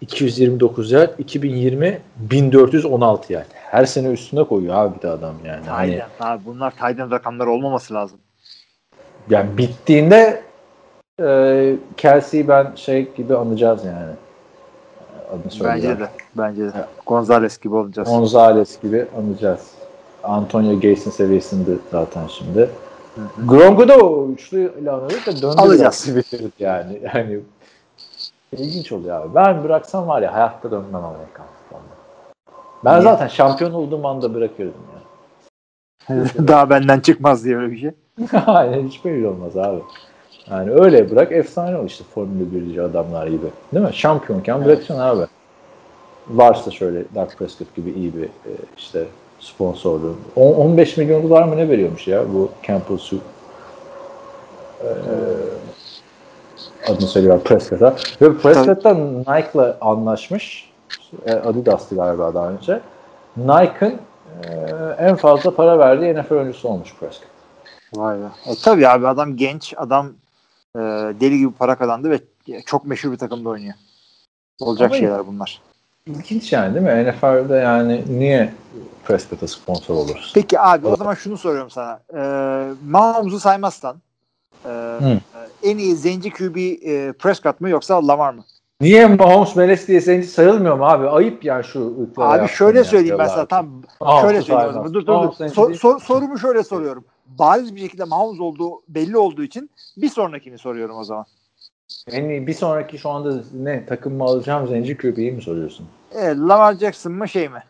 229 yard, 2020 1416 yard. Her sene üstüne koyuyor abi bir de adam yani. Hani, Tight end. Abi bunlar tight end rakamları olmaması lazım. Yani bittiğinde e, Kelsey'yi ben şey gibi anacağız yani. Adını. Bence de. Bence de. Gonzalez gibi olacağız. Gonzalez gibi anacağız. Antonio Gates'in seviyesinde zaten şimdi. Gronk'u da o üçlü ile anladık da döndü Alacağız. bitirdik yani. Yani ilginç oluyor abi. Ben bıraksam var ya hayatta dönmem Amerikan futboluna. Ben Niye? zaten şampiyon olduğum anda bırakırdım ya. Daha benden çıkmaz diye öyle bir şey. Aynen hiç belli olmaz abi. Yani öyle bırak efsane ol işte Formula 1'ci adamlar gibi. Değil mi? Şampiyonken bırakacaksın abi. Varsa şöyle Dak Prescott gibi iyi bir e, işte sponsorluğu. On- 15 milyon dolar mı ne veriyormuş ya bu Campbell? Ee, adını söylüyor Prescott'a. Ve Prescott da Nike'la anlaşmış. E, Adidas'tı galiba daha önce. Nike'ın e, en fazla para verdiği NFL oyuncusu olmuş Prescott. Vay be. E, tabii abi adam genç, adam e, deli gibi para kazandı ve çok meşhur bir takımda oynuyor. Olacak Ama- şeyler bunlar. İlginç yani değil mi? NFL'de yani niye Prescott'a sponsor olur? Peki abi o zaman şunu soruyorum sana. E, Mahomes'u saymazsan e, e, en iyi zenci QB e, Prescott mı yoksa Lamar mı? Niye Mahomes Meles diye zenci sayılmıyor mu abi? Ayıp yani şu Abi şöyle söyleyeyim ben sana. Tam şöyle söyleyeyim. Dur dur dur. Değil. sor- sorumu şöyle soruyorum. Bariz bir şekilde Mahomes olduğu belli olduğu için bir sonrakini soruyorum o zaman. İyi bir sonraki şu anda ne takım mı alacağım zenci QB'yi mi soruyorsun? E, Lamar Jackson mı şey mi?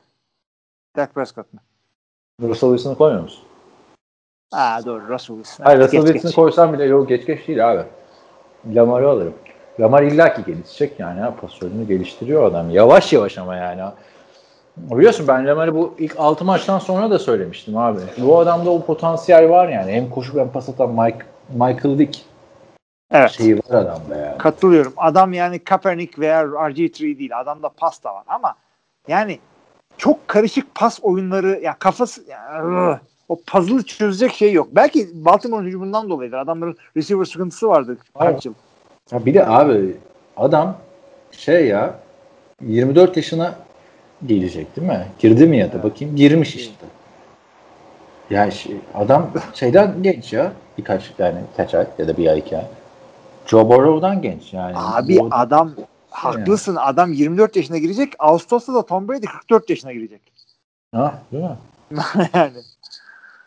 Dak Prescott mı? Russell Wilson'ı koymuyor musun? Aa doğru Russell Wilson. Hayır Evet, Russell Wilson'ı koysam bile yok geç geç değil abi. Lamar'ı alırım. Lamar illaki gelişecek yani. Ha, pozisyonunu geliştiriyor adam. Yavaş yavaş ama yani. Biliyorsun ben Lamar'ı bu ilk 6 maçtan sonra da söylemiştim abi. Bu adamda o potansiyel var yani. Hem koşup hem pas atan Mike, Michael Dick Evet. şeyi var adamda yani. Katılıyorum. Adam yani Kaepernick veya RG3 değil. Adamda pas da var ama yani çok karışık pas oyunları ya kafası ya, ıı, o puzzle'ı çözecek şey yok. Belki Baltimore hücumundan dolayıdır. Adamların receiver sıkıntısı vardı kaç yıl. Ya bir de abi adam şey ya 24 yaşına gelecek değil mi? Girdi mi ya da bakayım girmiş işte. Ya şey, adam şeyden genç ya birkaç yani kaç ay ya da bir ay iki ay. Joe Burrow'dan genç yani. Abi Bu- adam haklısın. Adam 24 yaşına girecek. Ağustos'ta da Tom Brady 44 yaşına girecek. Ha, değil mi? yani.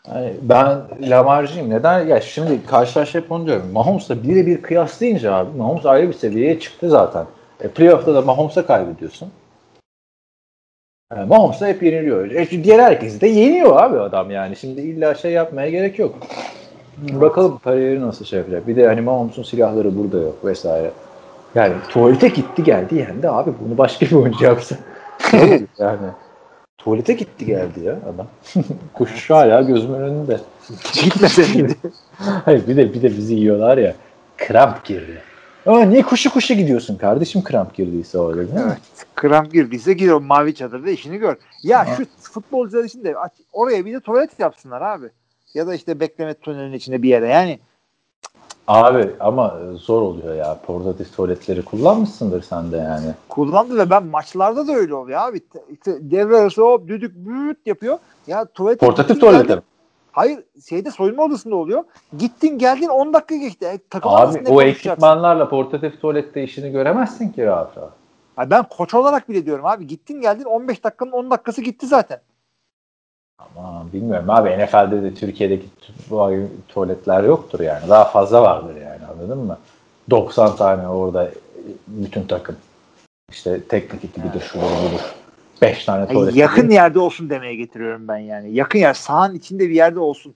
Yani ben Lamar'cıyım. Neden? Ya şimdi karşılaşıp onu diyorum. Mahomes'la birebir kıyaslayınca abi Mahomes ayrı bir seviyeye çıktı zaten. E, playoff'ta da Mahomes'a kaybediyorsun. Yani Mahomes'la hep yeniliyor. E, diğer herkesi de yeniyor abi adam yani. Şimdi illa şey yapmaya gerek yok. Bakalım kariyeri nasıl şey yapacak. Bir de hani Mahomes'un silahları burada yok vesaire. Yani tuvalete gitti geldi yendi abi. Bunu başka bir oyuncu yapsa. yani. Tuvalete gitti geldi ya adam. Kuş hala gözümün önünde. Gitmeseydi. Hayır bir de bir de bizi yiyorlar ya. Kramp girdi. Ama niye kuşu kuşu gidiyorsun kardeşim kramp girdiyse değil mi? Evet. Kramp girdiyse gir o mavi çadırda işini gör. Ya şu futbolcular için de oraya bir de tuvalet yapsınlar abi. Ya da işte bekleme tünelinin içinde bir yere. Yani Abi ama zor oluyor ya. Portatif tuvaletleri kullanmışsındır sen de yani. kullandı ve ben maçlarda da öyle oluyor abi. Devre arası hop düdük büt yapıyor. Ya tuvalet Portatif tuvalete mi? Hayır şeyde soyunma odasında oluyor. Gittin geldin 10 dakika geçti. E, takım Abi o ekipmanlarla portatif tuvalette işini göremezsin ki rahat rahat. Ben koç olarak bile diyorum abi. Gittin geldin 15 dakikanın 10 dakikası gitti zaten. Ama bilmiyorum abi NFL'de de Türkiye'deki tu- tuvaletler yoktur yani. Daha fazla vardır yani anladın mı? 90 tane orada bütün takım. İşte teknik ekibi de şu budur. 5 tane tuvalet. yakın yerde olsun demeye getiriyorum ben yani. Yakın yer sahanın içinde bir yerde olsun.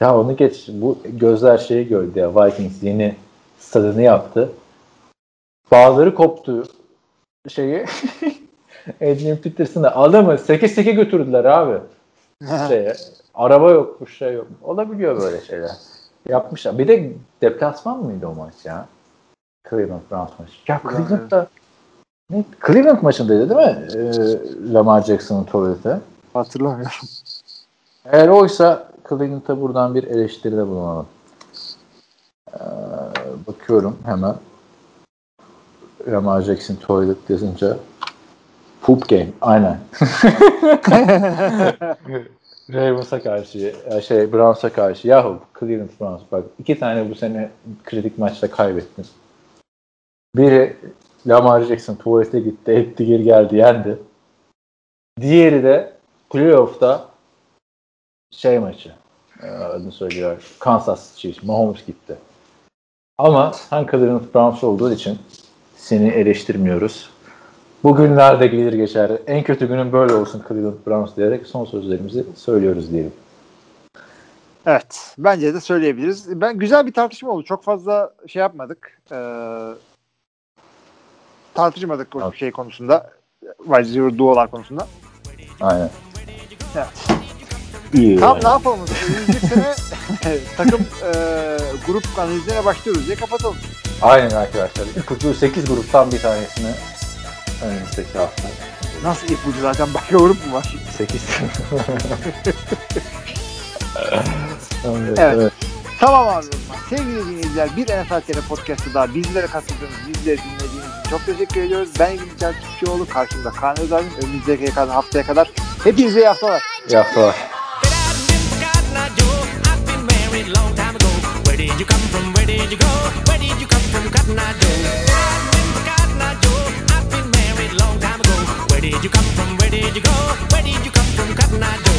Ya onu geç. Bu gözler şeyi gördü ya. Vikings yeni stadını yaptı. Bağları koptu şeyi. Adrian Peterson'ı adamı 8-8 götürdüler abi. Şeye. Araba yokmuş şey yok. Olabiliyor böyle şeyler. Yapmışlar. Bir de deplasman mıydı o maç ya? Cleveland Browns maçı. Ya Cleveland'da? Cleveland maçındaydı değil mi? Ee, Lamar Jackson'ın tuvaleti. Hatırlamıyorum. Eğer oysa Cleveland'a buradan bir eleştiride bulunalım. Ee, bakıyorum hemen. Lamar Jackson Toilet yazınca Poop Game. Aynen. Ravens'a karşı, ya şey Browns'a karşı. Yahu Cleveland Browns bak iki tane bu sene kritik maçta kaybettin. Biri Lamar Jackson tuvalete gitti, etti geri geldi, yendi. Diğeri de playoff'ta şey maçı e, adını söylüyor. Kansas Chiefs. Mahomes gitti. Ama sen Cleveland Browns olduğu için seni eleştirmiyoruz. Bugünler de gelir geçer. En kötü günün böyle olsun Cleveland Browns diyerek son sözlerimizi söylüyoruz diyelim. Evet. Bence de söyleyebiliriz. Ben güzel bir tartışma oldu. Çok fazla şey yapmadık. Ee, tartışmadık o Evet. şey konusunda. Wide receiver duolar konusunda. Aynen. Evet. İyi. Yani. ne yapalım? Önümüzdeki sene takım e, grup analizlerine başlıyoruz diye kapatalım. Aynen arkadaşlar. İpucu 8 gruptan bir tanesini önümüzdeki hafta. Nasıl ipucu zaten başka grup mu var? 8. Evet. evet. Tamam abi. o zaman. Sevgili dinleyiciler bir NFL TR podcast'ı daha bizlere katıldığınız, bizleri dinlediğiniz çok teşekkür ediyoruz. Ben İngilizce Türkçeoğlu karşımda Kaan Özal'ın önümüzdeki haftaya kadar hepinize iyi haftalar. İyi haftalar. Where did you come from? Where did you go? Where did you come from, Cotton Eye Joe?